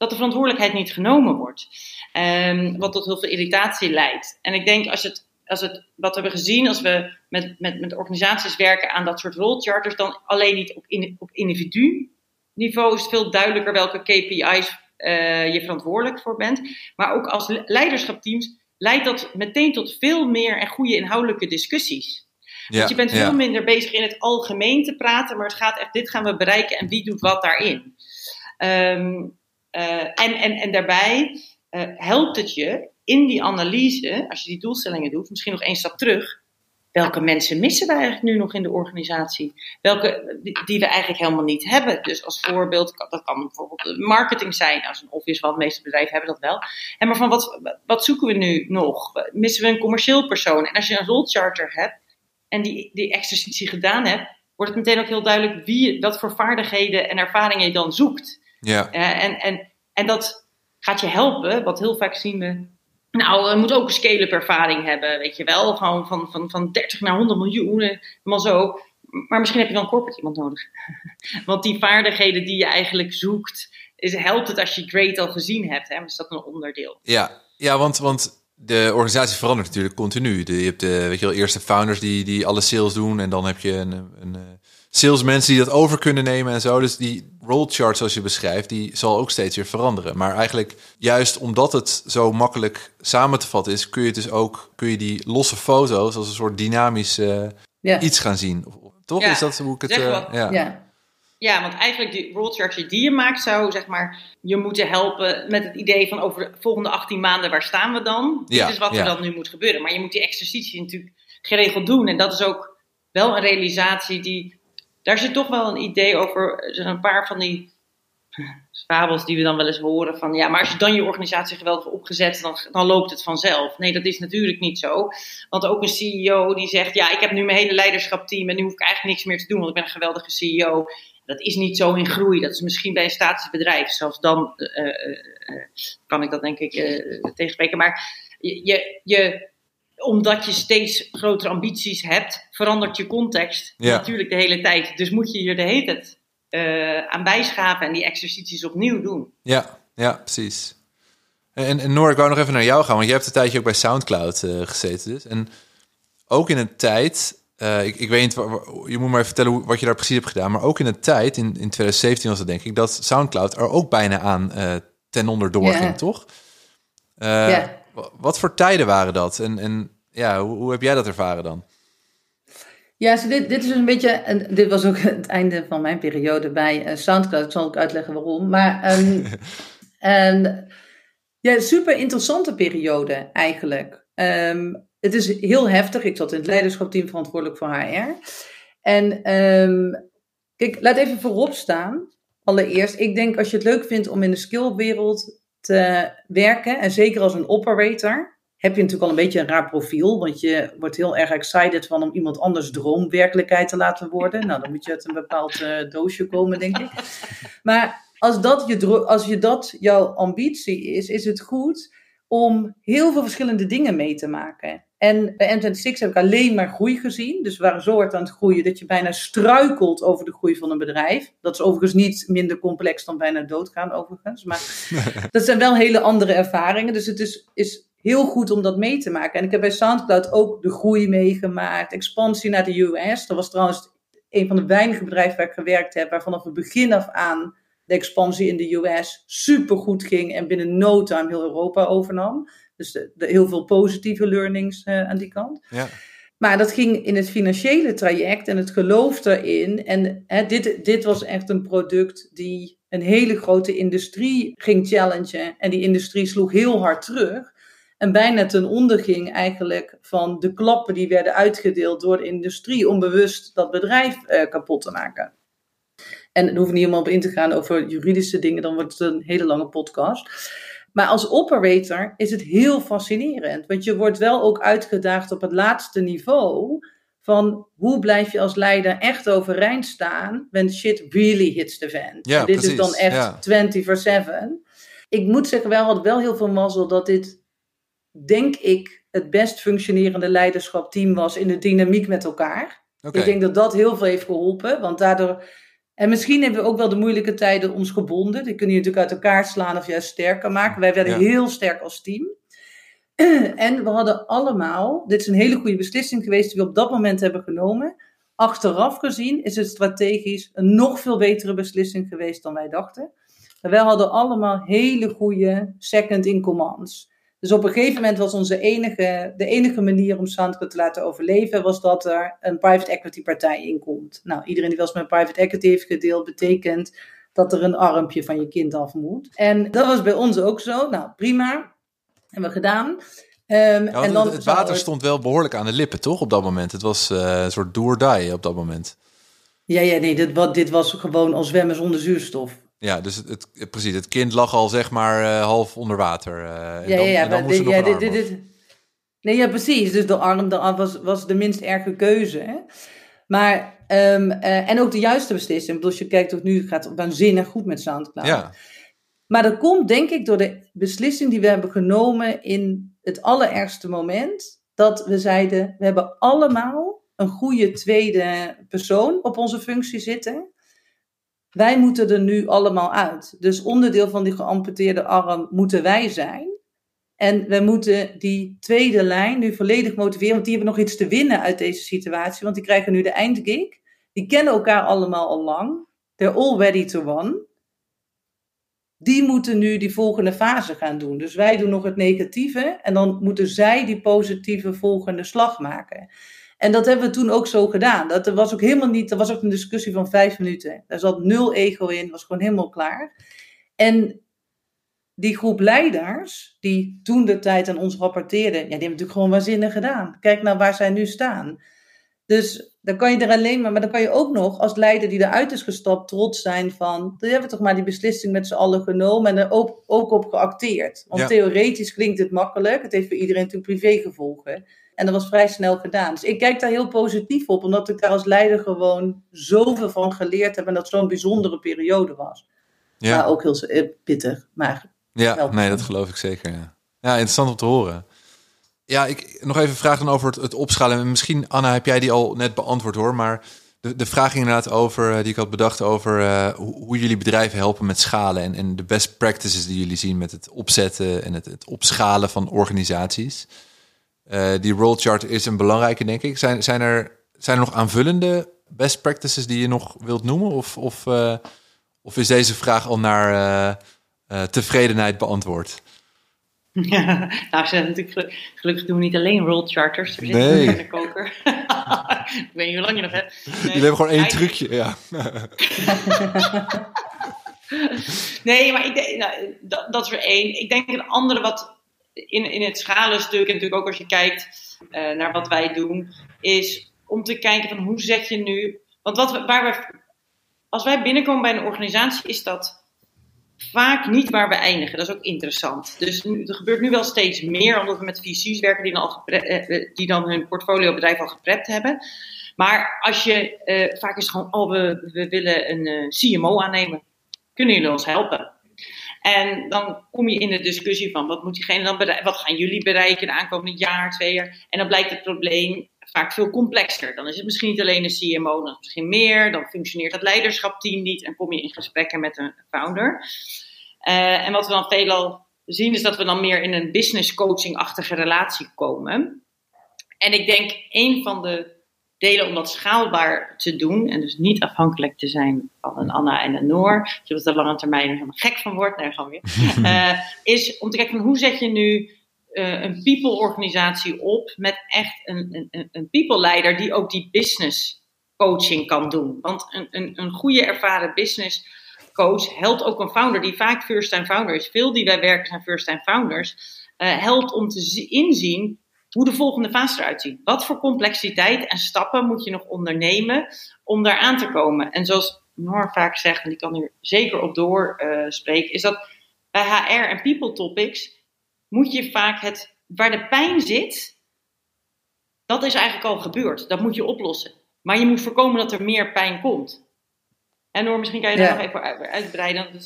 dat de verantwoordelijkheid niet genomen wordt. Um, wat tot heel veel irritatie leidt. En ik denk als het, als het wat we hebben gezien, als we met, met, met organisaties werken aan dat soort rolcharters, dan alleen niet op, in, op individu niveau is het veel duidelijker welke KPI's uh, je verantwoordelijk voor bent. Maar ook als leiderschapteams leidt dat meteen tot veel meer en goede inhoudelijke discussies. Ja, Want je bent veel ja. minder bezig in het algemeen te praten, maar het gaat echt, dit gaan we bereiken en wie doet wat daarin. Um, uh, en, en, en daarbij uh, helpt het je in die analyse, als je die doelstellingen doet, misschien nog één stap terug. Welke mensen missen we eigenlijk nu nog in de organisatie? Welke die, die we eigenlijk helemaal niet hebben. Dus als voorbeeld, dat kan bijvoorbeeld marketing zijn. Als een obvious, want meeste bedrijven hebben dat wel. En maar van wat, wat zoeken we nu nog? Missen we een commercieel persoon? En als je een role charter hebt en die, die exercitie gedaan hebt, wordt het meteen ook heel duidelijk wie, wat voor vaardigheden en ervaringen je dan zoekt. Ja. Uh, en, en, en dat gaat je helpen, want heel vaak zien we. Nou, we moeten ook een scale-up ervaring hebben, weet je wel. Gewoon van, van, van 30 naar 100 miljoen, helemaal zo. maar misschien heb je dan corporate iemand nodig. Want die vaardigheden die je eigenlijk zoekt, is, helpt het als je Great al gezien hebt. Hè? Is dat een onderdeel? Ja, ja want, want de organisatie verandert natuurlijk continu. Je hebt de weet je wel, eerste founders die, die alle sales doen. En dan heb je een, een, eh, salesmensen die dat over kunnen nemen en zo. Dus die roll chart zoals je beschrijft, die zal ook steeds weer veranderen. Maar eigenlijk juist omdat het zo makkelijk samen te vatten is, kun je dus ook kun je die losse foto's als een soort dynamisch ja. iets gaan zien. Toch? is dat hoe ik het... Uh, ja. ja. Ja, want eigenlijk die roll chart die je maakt zou zeg maar je moeten helpen met het idee van over de volgende 18 maanden waar staan we dan? Ja, Dit is wat er dan nu moet gebeuren. Maar je moet die exercitie natuurlijk geregeld doen en dat is ook wel een realisatie die daar zit toch wel een idee over. Er zijn een paar van die fabels die we dan wel eens horen van ja, maar als je dan je organisatie geweldig opgezet, dan, dan loopt het vanzelf. Nee, dat is natuurlijk niet zo. Want ook een CEO die zegt ja, ik heb nu mijn hele leiderschapteam en nu hoef ik eigenlijk niks meer te doen, want ik ben een geweldige CEO. Dat is niet zo in groei. Dat is misschien bij een statisch bedrijf. Zelfs dan uh, uh, kan ik dat denk ik tegenspreken. Maar je, je, je omdat je steeds grotere ambities hebt, verandert je context natuurlijk de hele tijd. Dus moet je je de hele tijd uh, aan bijschaven en die exercities opnieuw doen. Ja, ja precies. En, en Noor, ik wou nog even naar jou gaan, want je hebt een tijdje ook bij Soundcloud uh, gezeten. Dus. En ook in een tijd, uh, ik, ik weet niet, je moet maar even vertellen hoe, wat je daar precies hebt gedaan, maar ook in een tijd, in, in 2017 was het denk ik, dat Soundcloud er ook bijna aan ten onder doorging, yeah. toch? Ja. Wat voor tijden waren dat? En, en ja, hoe, hoe heb jij dat ervaren dan? Ja, so dit, dit is een beetje, en dit was ook het einde van mijn periode bij uh, Soundcloud. Ik zal ook uitleggen waarom. Maar um, en, ja, super interessante periode eigenlijk. Um, het is heel heftig. Ik zat in het leiderschapteam verantwoordelijk voor HR. En um, kijk, laat even voorop staan. Allereerst, ik denk als je het leuk vindt om in de skillwereld te werken, en zeker als een operator, heb je natuurlijk al een beetje een raar profiel. Want je wordt heel erg excited van om iemand anders droomwerkelijkheid te laten worden. Nou, dan moet je uit een bepaald uh, doosje komen, denk ik. Maar als dat, je, als je dat jouw ambitie is, is het goed om heel veel verschillende dingen mee te maken. En bij N26 heb ik alleen maar groei gezien. Dus we waren zo hard aan het groeien dat je bijna struikelt over de groei van een bedrijf. Dat is overigens niet minder complex dan bijna doodgaan, overigens. Maar dat zijn wel hele andere ervaringen. Dus het is, is heel goed om dat mee te maken. En ik heb bij SoundCloud ook de groei meegemaakt, expansie naar de US. Dat was trouwens een van de weinige bedrijven waar ik gewerkt heb, waar vanaf het begin af aan de expansie in de US super goed ging en binnen no time heel Europa overnam. Dus de, heel veel positieve learnings uh, aan die kant. Ja. Maar dat ging in het financiële traject en het geloof erin. En hè, dit, dit was echt een product die een hele grote industrie ging challengen. En die industrie sloeg heel hard terug. En bijna ten onder ging eigenlijk van de klappen die werden uitgedeeld door de industrie om bewust dat bedrijf eh, kapot te maken. En daar hoef ik niet helemaal op in te gaan over juridische dingen, dan wordt het een hele lange podcast. Maar als operator is het heel fascinerend, want je wordt wel ook uitgedaagd op het laatste niveau van hoe blijf je als leider echt overeind staan when shit really hits the fan. Ja, dit is dan echt ja. 24-7. Ik moet zeggen, wel had wel heel veel mazzel dat dit denk ik, het best functionerende leiderschapteam was in de dynamiek met elkaar. Ik denk dat dat heel veel heeft geholpen, want daardoor. En misschien hebben we ook wel de moeilijke tijden ons gebonden. Die kunnen je natuurlijk uit elkaar slaan of juist sterker maken. Wij werden heel sterk als team. En we hadden allemaal, dit is een hele goede beslissing geweest die we op dat moment hebben genomen. Achteraf gezien is het strategisch een nog veel betere beslissing geweest dan wij dachten. wij hadden allemaal hele goede second in commands. Dus op een gegeven moment was onze enige, de enige manier om Soundcloud te laten overleven, was dat er een private equity partij in komt. Nou, iedereen die wel eens met private equity heeft gedeeld, betekent dat er een armpje van je kind af moet. En dat was bij ons ook zo. Nou, prima. Hebben we gedaan. Um, en dan het water stond wel behoorlijk aan de lippen, toch? Op dat moment. Het was uh, een soort do die op dat moment. Ja, ja, nee, dit, dit was gewoon als zwemmen zonder zuurstof. Ja, dus het, het, precies, het kind lag al zeg maar uh, half onder water. Uh, en ja, dan, ja, ja, en dan moest nog ja, dit, dit, dit, Nee, ja, precies. Dus de arm de arm was, was de minst erge keuze. Hè? Maar, um, uh, en ook de juiste beslissing. Ik bedoel, als je kijkt ook nu, gaat het waanzinnig goed met Soundcloud. Ja. Maar dat komt denk ik door de beslissing die we hebben genomen in het allerergste moment. Dat we zeiden, we hebben allemaal een goede tweede persoon op onze functie zitten. Wij moeten er nu allemaal uit. Dus onderdeel van die geamputeerde arm moeten wij zijn. En we moeten die tweede lijn nu volledig motiveren, want die hebben nog iets te winnen uit deze situatie. Want die krijgen nu de eindgig. Die kennen elkaar allemaal al lang. They're all ready to run. Die moeten nu die volgende fase gaan doen. Dus wij doen nog het negatieve en dan moeten zij die positieve volgende slag maken. En dat hebben we toen ook zo gedaan. Dat was ook helemaal niet, dat was ook een discussie van vijf minuten. Daar zat nul ego in, was gewoon helemaal klaar. En die groep leiders, die toen de tijd aan ons rapporteerden, ja, die hebben natuurlijk gewoon waanzinnig gedaan. Kijk nou waar zij nu staan. Dus dan kan je er alleen maar, maar dan kan je ook nog als leider die eruit is gestapt trots zijn van, we hebben toch maar die beslissing met z'n allen genomen en er ook, ook op geacteerd. Want theoretisch klinkt het makkelijk, het heeft voor iedereen natuurlijk privé gevolgen. En dat was vrij snel gedaan. Dus ik kijk daar heel positief op, omdat ik daar als leider gewoon zoveel van geleerd heb en dat zo'n bijzondere periode was. Ja. Maar ook heel eh, pittig, maar ja, nee, dat geloof ik zeker. Ja. ja, interessant om te horen. Ja, ik nog even vragen over het, het opschalen. Misschien, Anna, heb jij die al net beantwoord hoor. Maar de, de vraag ging inderdaad over, eh, die ik had bedacht, over uh, hoe, jullie bedrijven helpen met schalen. En, en de best practices die jullie zien met het opzetten en het, het opschalen van organisaties. Uh, die roll chart is een belangrijke, denk ik. Zijn, zijn, er, zijn er nog aanvullende best practices die je nog wilt noemen? Of, of, of is deze vraag al naar uh, tevredenheid beantwoord? Ja, nou, ze natuurlijk gelukkig doen we niet alleen roll charters. Er nee. in de koker. ik weet niet hoe lang je nog hebt. Nee, Jullie hebben gewoon één trucje, ja. nee, maar ik denk, nou, dat, dat is er één. Ik denk een andere wat in, in het schalenstuk, en natuurlijk ook als je kijkt uh, naar wat wij doen, is om te kijken van hoe zet je nu. Want wat waar we, als wij binnenkomen bij een organisatie, is dat vaak niet waar we eindigen. Dat is ook interessant. Dus er gebeurt nu wel steeds meer, omdat we met VC's werken die dan, al eh, eh, die dan hun portfoliobedrijf al geprept hebben. Maar als je, vaak is het gewoon, oh, we, we willen een CMO aannemen. Kunnen jullie ons helpen? En dan kom je in de discussie van, wat moet diegene dan bereiken? Wat gaan jullie bereiken de aankomende jaar, twee jaar? En dan blijkt het probleem vaak veel complexer. Dan is het misschien niet alleen een CMO, dan is het misschien meer. Dan functioneert het leiderschapteam niet en kom je in gesprekken met een founder. Uh, en wat we dan veelal zien is dat we dan meer in een business coaching-achtige relatie komen. En ik denk een van de delen om dat schaalbaar te doen en dus niet afhankelijk te zijn van een Anna en een Noor, zodat de lange termijn er helemaal gek van wordt, nee, gewoon weer, uh, is om te kijken van hoe zet je nu uh, een people-organisatie op met echt een, een, een people-leider die ook die business coaching kan doen. Want een, een, een goede ervaren business coach helpt ook een founder die vaak first-time founder is. Veel die wij werken zijn first-time founders. Uh, helpt om te inzien hoe de volgende fase eruit ziet. Wat voor complexiteit en stappen moet je nog ondernemen om daar aan te komen? En zoals Noor vaak zegt, en die kan hier zeker op doorspreken, uh, is dat bij HR en people topics moet je vaak het, waar de pijn zit, dat is eigenlijk al gebeurd. Dat moet je oplossen. Maar je moet voorkomen dat er meer pijn komt. En Noor, misschien kan je daar nog even uitbreiden.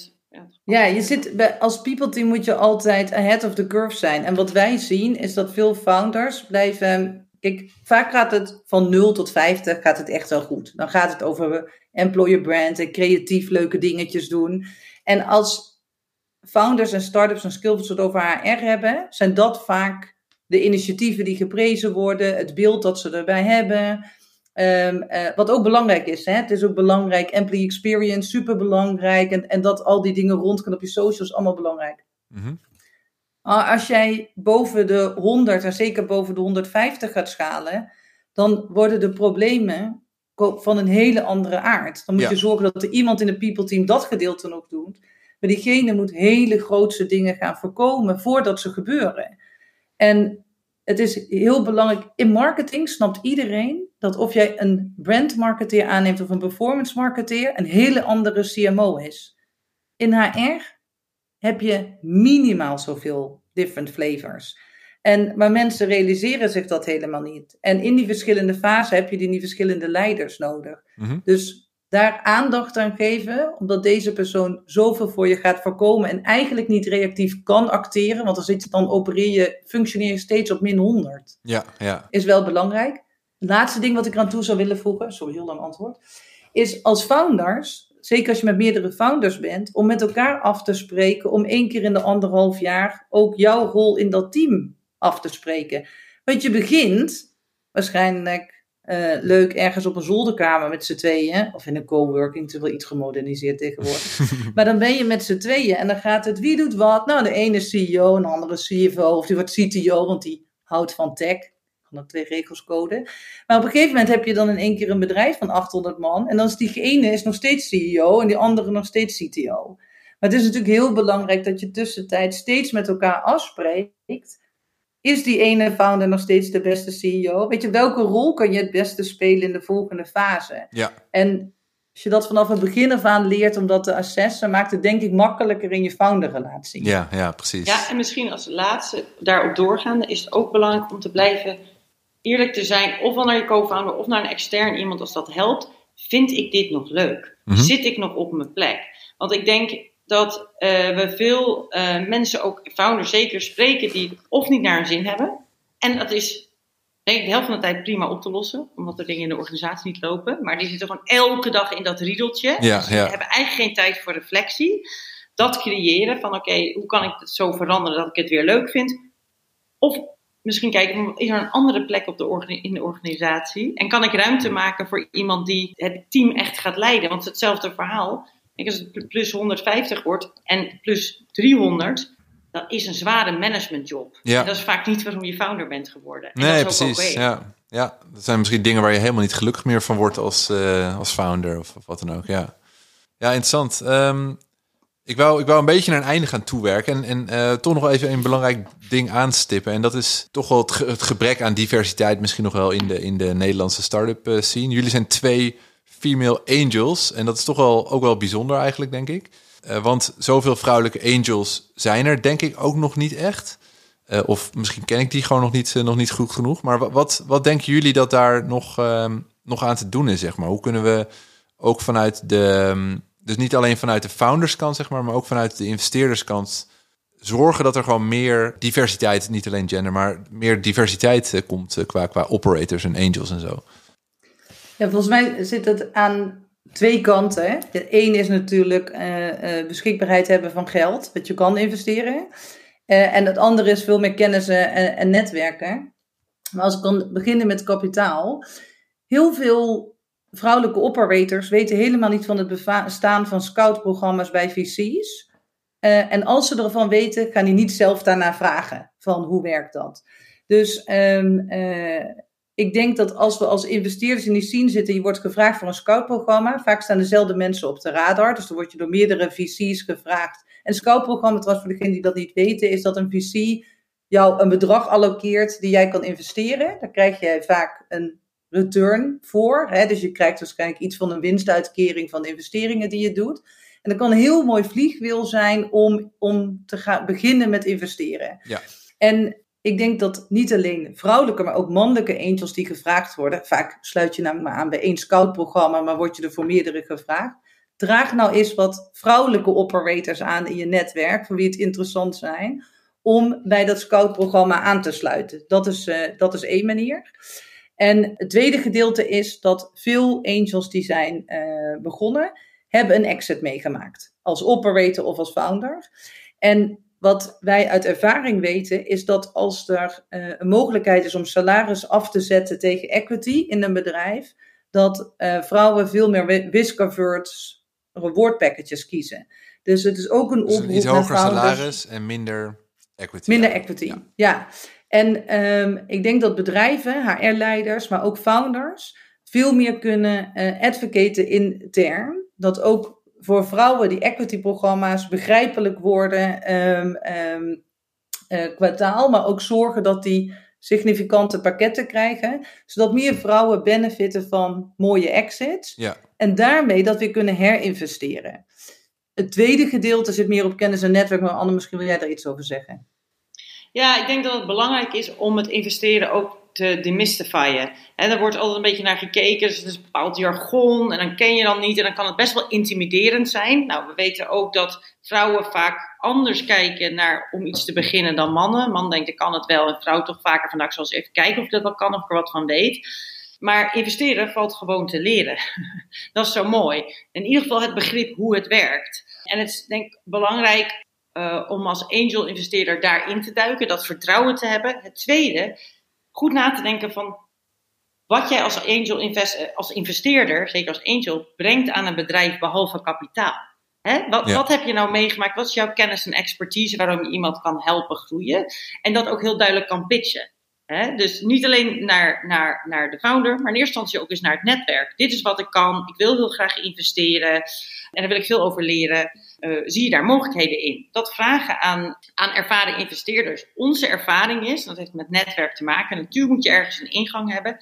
Ja, je zit bij, als people team moet je altijd ahead of the curve zijn. En wat wij zien is dat veel founders blijven. Kijk, vaak gaat het van 0 tot 50 gaat het echt wel goed. Dan gaat het over employer brand en creatief leuke dingetjes doen. En als founders en startups en skills het over HR hebben, zijn dat vaak de initiatieven die geprezen worden, het beeld dat ze erbij hebben. Um, uh, wat ook belangrijk is, hè? het is ook belangrijk, employee experience, super belangrijk. En, en dat al die dingen rond kunnen op je socials, allemaal belangrijk. Mm Als jij boven de 100 en zeker boven de 150 gaat schalen, dan worden de problemen van een hele andere aard. Dan moet je zorgen dat er iemand in het people team dat gedeelte nog doet. Maar diegene moet hele grootse dingen gaan voorkomen voordat ze gebeuren. En het is heel belangrijk. In marketing snapt iedereen dat of jij een brandmarketeer aanneemt of een performance marketeer, een hele andere CMO is. In HR heb je minimaal zoveel different flavors. En, maar mensen realiseren zich dat helemaal niet. En in die verschillende fasen heb je die, die verschillende leiders nodig. Mhm. Dus daar aandacht aan geven, omdat deze persoon zoveel voor je gaat voorkomen en eigenlijk niet reactief kan acteren, want dan, zit, dan opereer je, functioneer je steeds op min 100. Ja, ja. Is wel belangrijk. laatste ding wat ik eraan toe zou willen voegen, sorry, heel lang antwoord, is als founders, zeker als je met meerdere founders bent, om met elkaar af te spreken, om één keer in de anderhalf jaar ook jouw rol in dat team af te spreken. Want je begint waarschijnlijk uh, leuk ergens op een zolderkamer met z'n tweeën. Of in een coworking, het is wel iets gemoderniseerd tegenwoordig. maar dan ben je met z'n tweeën en dan gaat het wie doet wat. Nou, de ene is CEO, een andere CFO of die wordt CTO, want die houdt van tech. Van de twee regels code. Maar op een gegeven moment heb je dan in één keer een bedrijf van 800 man. En dan is die ene is nog steeds CEO en die andere nog steeds CTO. Maar het is natuurlijk heel belangrijk dat je tussentijd steeds met elkaar afspreekt is die ene founder nog steeds de beste CEO? Weet je, welke rol kan je het beste spelen in de volgende fase? Ja. En als je dat vanaf het begin af aan leert om dat te assessen, maakt het denk ik makkelijker in je founderrelatie. Ja, ja, precies. Ja, en misschien als laatste daarop doorgaande is het ook belangrijk om te blijven eerlijk te zijn, ofwel naar je co-founder of naar een extern iemand als dat helpt. Vind ik dit nog leuk? Mhm. Zit ik nog op mijn plek? Want ik denk, dat uh, we veel uh, mensen, ook founders zeker, spreken die of niet naar hun zin hebben. En dat is denk ik de helft van de tijd prima op te lossen, omdat er dingen in de organisatie niet lopen. Maar die zitten gewoon elke dag in dat riedeltje. Ja, dus ja. hebben eigenlijk geen tijd voor reflectie. Dat creëren van oké, hoe kan ik het zo veranderen dat ik het weer leuk vind? Of misschien kijken, is er een andere plek op de in de organisatie? En kan ik ruimte maken voor iemand die het team echt gaat leiden? Want het hetzelfde verhaal. Ik, als het plus 150 wordt en plus 300, dat is een zware managementjob. Ja. En dat is vaak niet waarom je founder bent geworden. En Nee, dat is ook precies. Ja. ja, dat zijn misschien dingen waar je helemaal niet gelukkig meer van wordt als, eh, als founder of, of wat dan ook. Ja, ja interessant. Ehm, ik, wou, ik wou een beetje naar een einde gaan toewerken en, en eh, toch nog even een belangrijk ding aanstippen. En dat is toch wel het, ge- het gebrek aan diversiteit misschien nog wel in de, in de Nederlandse start-up eh, scene. Jullie zijn twee female angels en dat is toch wel, ook wel bijzonder eigenlijk, denk ik. Eh, want zoveel vrouwelijke angels zijn er denk ik ook nog niet echt. Eh, of misschien ken ik die gewoon nog niet, eh, nog niet goed genoeg. Maar wa- wat, wat denken jullie dat daar nog, ehm, nog aan te doen is, zeg maar? Hoe kunnen we ook vanuit de... ehm, dus niet alleen vanuit de founderskant, zeg maar... maar ook vanuit de investeerderskant... zorgen dat er gewoon meer diversiteit... niet alleen gender, maar meer diversiteit komt... qua, qua operators en angels en zo. Ja, volgens mij zit het aan twee kanten. De één is natuurlijk eh, eh, beschikbaarheid hebben van geld, wat je kan investeren. Eh, en het andere is veel meer kennis en, en netwerken. Maar als ik kan beginnen met kapitaal. Heel veel vrouwelijke operators weten helemaal niet van het bestaan van scoutprogramma's bij VC's. En als ze ervan weten, gaan die niet zelf daarna vragen van hoe werkt dat. Dus ehm, eh, ik denk dat als we als investeerders in die scene zitten, je wordt gevraagd voor een scoutprogramma. Vaak staan dezelfde mensen op de radar, dus dan word je door meerdere VC's gevraagd. En een scoutprogramma, trouwens voor degenen die dat niet weten, is dat een VC jou een bedrag allokeert die jij kan investeren. Daar krijg je vaak een return voor. Hè? Dus je krijgt waarschijnlijk iets van een winstuitkering van de investeringen die je doet. En dat kan een heel mooi vliegwiel zijn om, om te gaan beginnen met investeren. Ja. En ik denk dat niet alleen vrouwelijke, maar ook mannelijke angels die gevraagd worden. Vaak sluit je namelijk maar aan bij één scoutprogramma, maar word je er voor meerdere gevraagd. Draag nou eens wat vrouwelijke operators aan in je netwerk, voor wie het interessant zijn, om bij dat scoutprogramma aan te sluiten. Dat is, eh, dat is één manier. En het tweede gedeelte is dat veel angels die zijn eh, begonnen, hebben een exit meegemaakt. Als operator of als founder. En wat wij uit ervaring weten, is dat als er eh, een mogelijkheid is om salaris af te zetten tegen equity in een bedrijf, dat eh, vrouwen veel meer wi- risk-averse reward packages kiezen. Dus het is ook een Dus oproep iets hoger founders. salaris en minder equity. Minder Ja. equity, Ja. ja. En ehm, ik denk dat bedrijven, HR-leiders, maar ook founders, veel meer kunnen eh advocaten intern. Dat ook voor vrouwen die equity-programma's begrijpelijk worden ehm, ehm, eh, kwartaal, maar ook zorgen dat die significante pakketten krijgen, zodat meer vrouwen benefitten van mooie exits. Ja. En daarmee dat weer kunnen herinvesteren. Het tweede gedeelte zit meer op kennis en netwerk, maar Anne, misschien wil jij daar iets over zeggen. Ja, ik denk dat het belangrijk is om het investeren ook te demystifyen. En er wordt altijd een beetje naar gekeken, dus het is een bepaald jargon en dan ken je dan niet en dan kan het best wel intimiderend zijn. Nou, we weten ook dat vrouwen vaak anders kijken naar om iets te beginnen dan mannen. Man denkt, ik kan het wel en vrouw toch vaker van, ik zal eens even kijken of dat wel kan of ik er wat van weet. Maar investeren valt gewoon te leren. dat is zo mooi. In ieder geval het begrip hoe het werkt. En het is denk ik belangrijk uh, om als angel investeerder daarin te duiken, dat vertrouwen te hebben. Het tweede, goed na te denken van wat jij als angel invest, als investeerder, zeker als angel, brengt aan een bedrijf behalve kapitaal. Hè? Wat, wat heb je nou meegemaakt? Wat is jouw kennis en expertise waarom je iemand kan helpen groeien? En dat ook heel duidelijk kan pitchen. Hè? Dus niet alleen naar, naar, naar de founder, maar in eerste instantie ook eens naar het netwerk. Dit is wat ik kan, ik wil heel graag investeren en daar wil ik veel over leren. Uh, zie je daar mogelijkheden in? Dat vragen aan, aan ervaren investeerders. Onze ervaring is, dat heeft met netwerk te maken, natuurlijk moet je ergens een ingang hebben,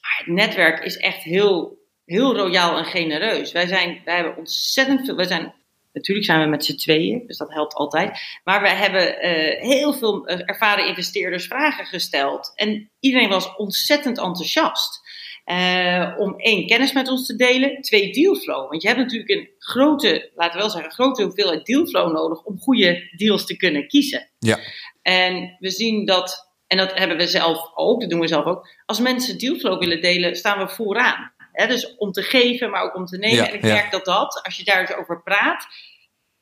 maar het netwerk is echt heel, heel royaal en genereus. Wij, zijn, wij hebben ontzettend veel, wij zijn Natuurlijk zijn we met z'n tweeën, dus dat helpt altijd. Maar we hebben uh, heel veel eh, ervaren investeerders vragen gesteld. En iedereen was ontzettend enthousiast. Uh, om één, kennis met ons te delen. Twee, dealflow. Want je hebt natuurlijk een grote, laten we wel zeggen, grote hoeveelheid dealflow nodig om goede deals te kunnen kiezen. Ja. En we zien dat, en dat hebben we zelf ook, dat doen we zelf ook. Als mensen dealflow willen delen, staan we vooraan. He, dus om te geven, maar ook om te nemen. Ja, en ik ja. merk dat dat, als je daar eens over praat,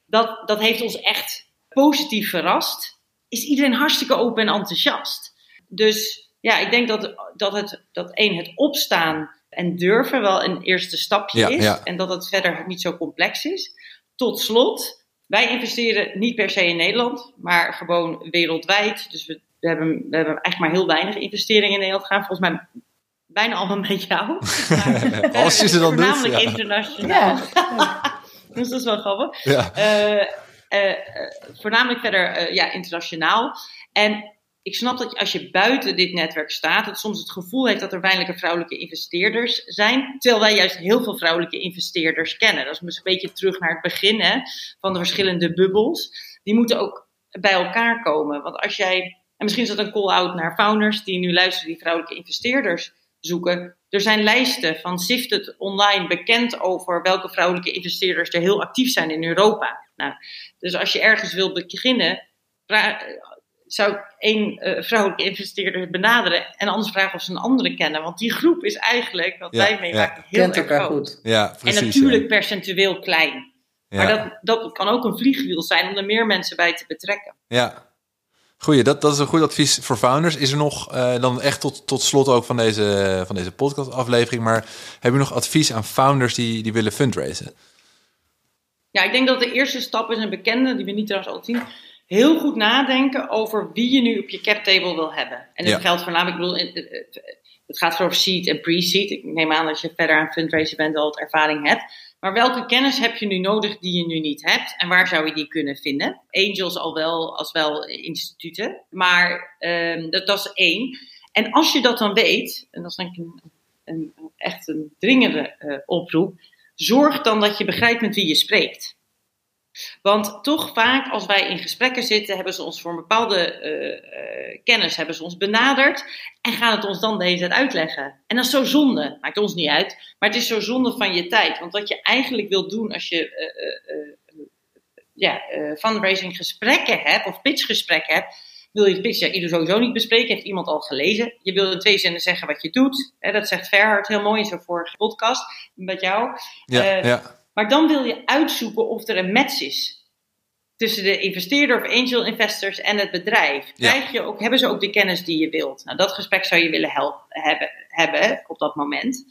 dat, dat heeft ons echt positief verrast. Is iedereen hartstikke open en enthousiast. Dus ja, ik denk dat, dat, het, dat één, het opstaan en durven wel een eerste stapje Ja, is. ja. En dat het verder niet zo complex is. Tot slot, wij investeren niet per se in Nederland, maar gewoon wereldwijd. Dus we, we, hebben, we hebben eigenlijk maar heel weinig investeringen in Nederland gedaan. Volgens mij bijna allemaal met jou. Maar, Als je ze dan doet, Voornamelijk ja. internationaal. Ja. dus dat is wel grappig. Ja. Eh, eh, eh, voornamelijk verder eh, ja, internationaal. En ik snap dat als je buiten dit netwerk staat, dat soms het gevoel heeft dat er weinig vrouwelijke investeerders zijn. Terwijl wij juist heel veel vrouwelijke investeerders kennen. Dat is misschien een beetje terug naar het begin van de verschillende bubbels. Die moeten ook bij elkaar komen. Want als jij, en misschien is dat een call-out naar founders die nu luisteren, die vrouwelijke investeerders zoeken. Er zijn lijsten van Sifted online bekend over welke vrouwelijke investeerders er heel actief zijn in Europa. Nou, dus als je ergens wilt beginnen, zou ik één eh, vrouwelijke investeerder benaderen en anders vragen of ze een andere kennen. Want die groep is eigenlijk, wat Ja, wij meemaken, heel Kent erg elkaar groot. goed. Ja, En precies. natuurlijk percentueel klein. ja. Maar dat, dat kan ook een vliegwiel zijn om er meer mensen bij te betrekken. Ja. Goeie, dat, dat is een goed advies voor founders. Is er nog, eh, dan echt tot, tot slot ook van deze, van deze podcastaflevering, maar heb je nog advies aan founders die, die willen fundraisen? Ja, ik denk dat de eerste stap is een bekende, die we niet trouwens altijd zien. Heel goed nadenken over wie je nu op je cap table wil hebben. En dat Ja. geldt voornamelijk, ik bedoel, het- het het gaat over seed en pre-seed. Ik neem aan dat je verder aan fundraising bent al wat ervaring hebt. Maar welke kennis heb je nu nodig die je nu niet hebt? En waar zou je die kunnen vinden? Angels al wel, als wel instituten. Maar ehm, dat, dat is één. En als je dat dan weet, en dat is denk ik een, een, echt een dringende eh, oproep. Zorg dan dat je begrijpt met wie je spreekt. Want toch vaak als wij in gesprekken zitten, hebben ze ons voor een bepaalde eh, eh, kennis hebben ze ons benaderd en gaan het ons dan de hele tijd uitleggen. En dat is zo zonde. Maakt ons niet uit, maar het is zo zonde van je tijd. Want wat je eigenlijk wil doen als je eh, ja, fundraising gesprekken hebt of pitchgesprekken hebt, wil je het pitch ieder sowieso niet bespreken, heeft iemand al gelezen. Je wil in twee zinnen zeggen wat je doet. Hè, dat zegt Verhard heel mooi in zijn vorige podcast met jou. Ja, ja. Maar dan wil je uitzoeken of er een match is tussen de investeerder of angel investors en het bedrijf. Krijg je ook, hebben ze ook de kennis die je wilt? Nou, dat gesprek zou je willen hebben, hebben op dat moment.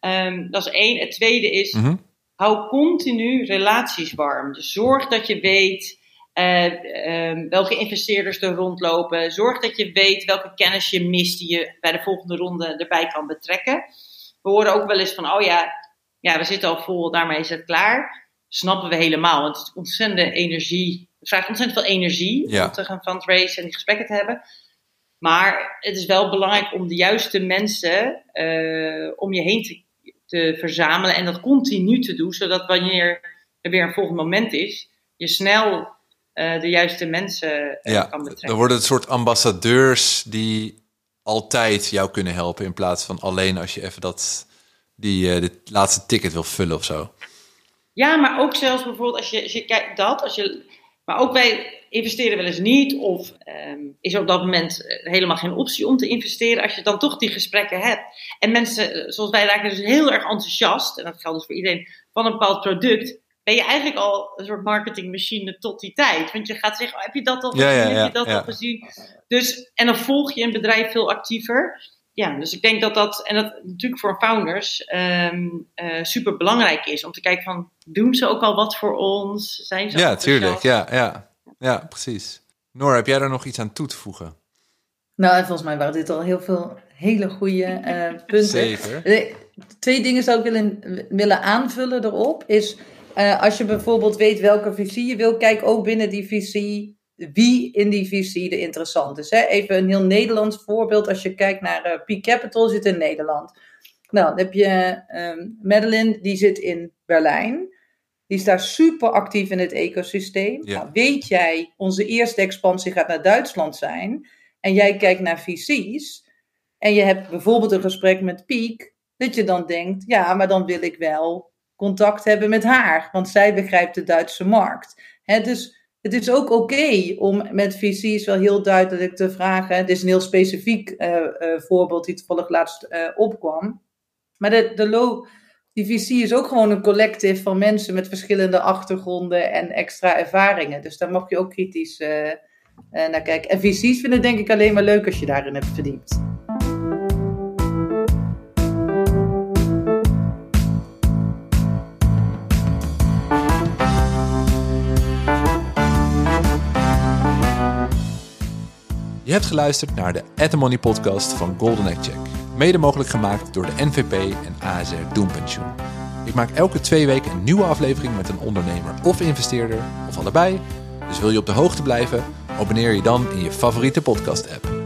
Ehm, dat is één. Het tweede is, Mhm. hou continu relaties warm. Dus zorg dat je weet eh, ehm, welke investeerders er rondlopen. Zorg dat je weet welke kennis je mist die je bij de volgende ronde erbij kan betrekken. We horen ook wel eens van, oh ja, ja we zitten al vol, daarmee is het klaar. Snappen we helemaal, want het is ontzettende energie. Het vraagt ontzettend veel energie Ja. om te gaan fundraisen en die gesprekken te hebben. Maar het is wel belangrijk om de juiste mensen eh, om je heen te, te verzamelen en dat continu te doen, zodat wanneer er weer een volgend moment is, je snel eh, de juiste mensen eh, ja. kan betrekken. Dan worden het soort ambassadeurs die altijd jou kunnen helpen in plaats van alleen als je even dat, die, eh, dit laatste ticket wil vullen of zo. Ja, maar ook zelfs bijvoorbeeld als je, als je kijkt dat, als je, maar ook wij investeren wel eens niet, of ehm, is er op dat moment eh, helemaal geen optie om te investeren, als je dan toch die gesprekken hebt. En mensen, eh, zoals wij raken dus heel erg enthousiast, en dat geldt dus voor iedereen, van een bepaald product. Ben je eigenlijk al een soort marketingmachine tot die tijd? Want je gaat zeggen: oh, heb je dat al gezien? Ja, ja, ja, heb je dat al gezien? Dus, en dan volg je een bedrijf veel actiever. Ja, dus ik denk dat dat, en dat natuurlijk voor founders ehm super belangrijk is. Om te kijken van, doen ze ook al wat voor ons? Zijn ze Ja, tuurlijk. Ja, ja. ja, precies. Noor, heb jij daar nog iets aan toe te voegen? Nou, en volgens mij waren dit al heel veel hele goede eh, punten. Zeker. Eh, Twee dingen zou ik willen, willen aanvullen erop. Is eh, als je bijvoorbeeld weet welke visie je wil, kijk ook binnen die visie wie in die visie de interessant is. Hè? Even een heel Nederlands voorbeeld. Als je kijkt naar eh Peak Capital, zit in Nederland. Nou, dan heb je ehm Madeline, die zit in Berlijn. Die is daar super actief in het ecosysteem. Ja. Nou, weet jij, onze eerste expansie gaat naar Duitsland zijn. En jij kijkt naar visies. En je hebt bijvoorbeeld een gesprek met Piek. Dat je dan denkt, ja, maar dan wil ik wel contact hebben met haar. Want zij begrijpt de Duitse markt. Hè, dus het is ook oké om met visies wel heel duidelijk te vragen. Het is een heel specifiek eh, eh, voorbeeld die toevallig laatst eh, opkwam. Maar de, de lo- die visie is ook gewoon een collectief van mensen met verschillende achtergronden en extra ervaringen. Dus daar mag je ook kritisch naar kijken. En visies vinden denk ik alleen maar leuk als je daarin hebt verdiept. Je hebt geluisterd naar de At The Money podcast van Golden Egg Check. Mede mogelijk gemaakt door de NVP en ASR Doenpensioen. Ik maak elke twee weken een nieuwe aflevering met een ondernemer of investeerder, of allebei. Dus wil je op de hoogte blijven? Abonneer je dan in je favoriete podcast app.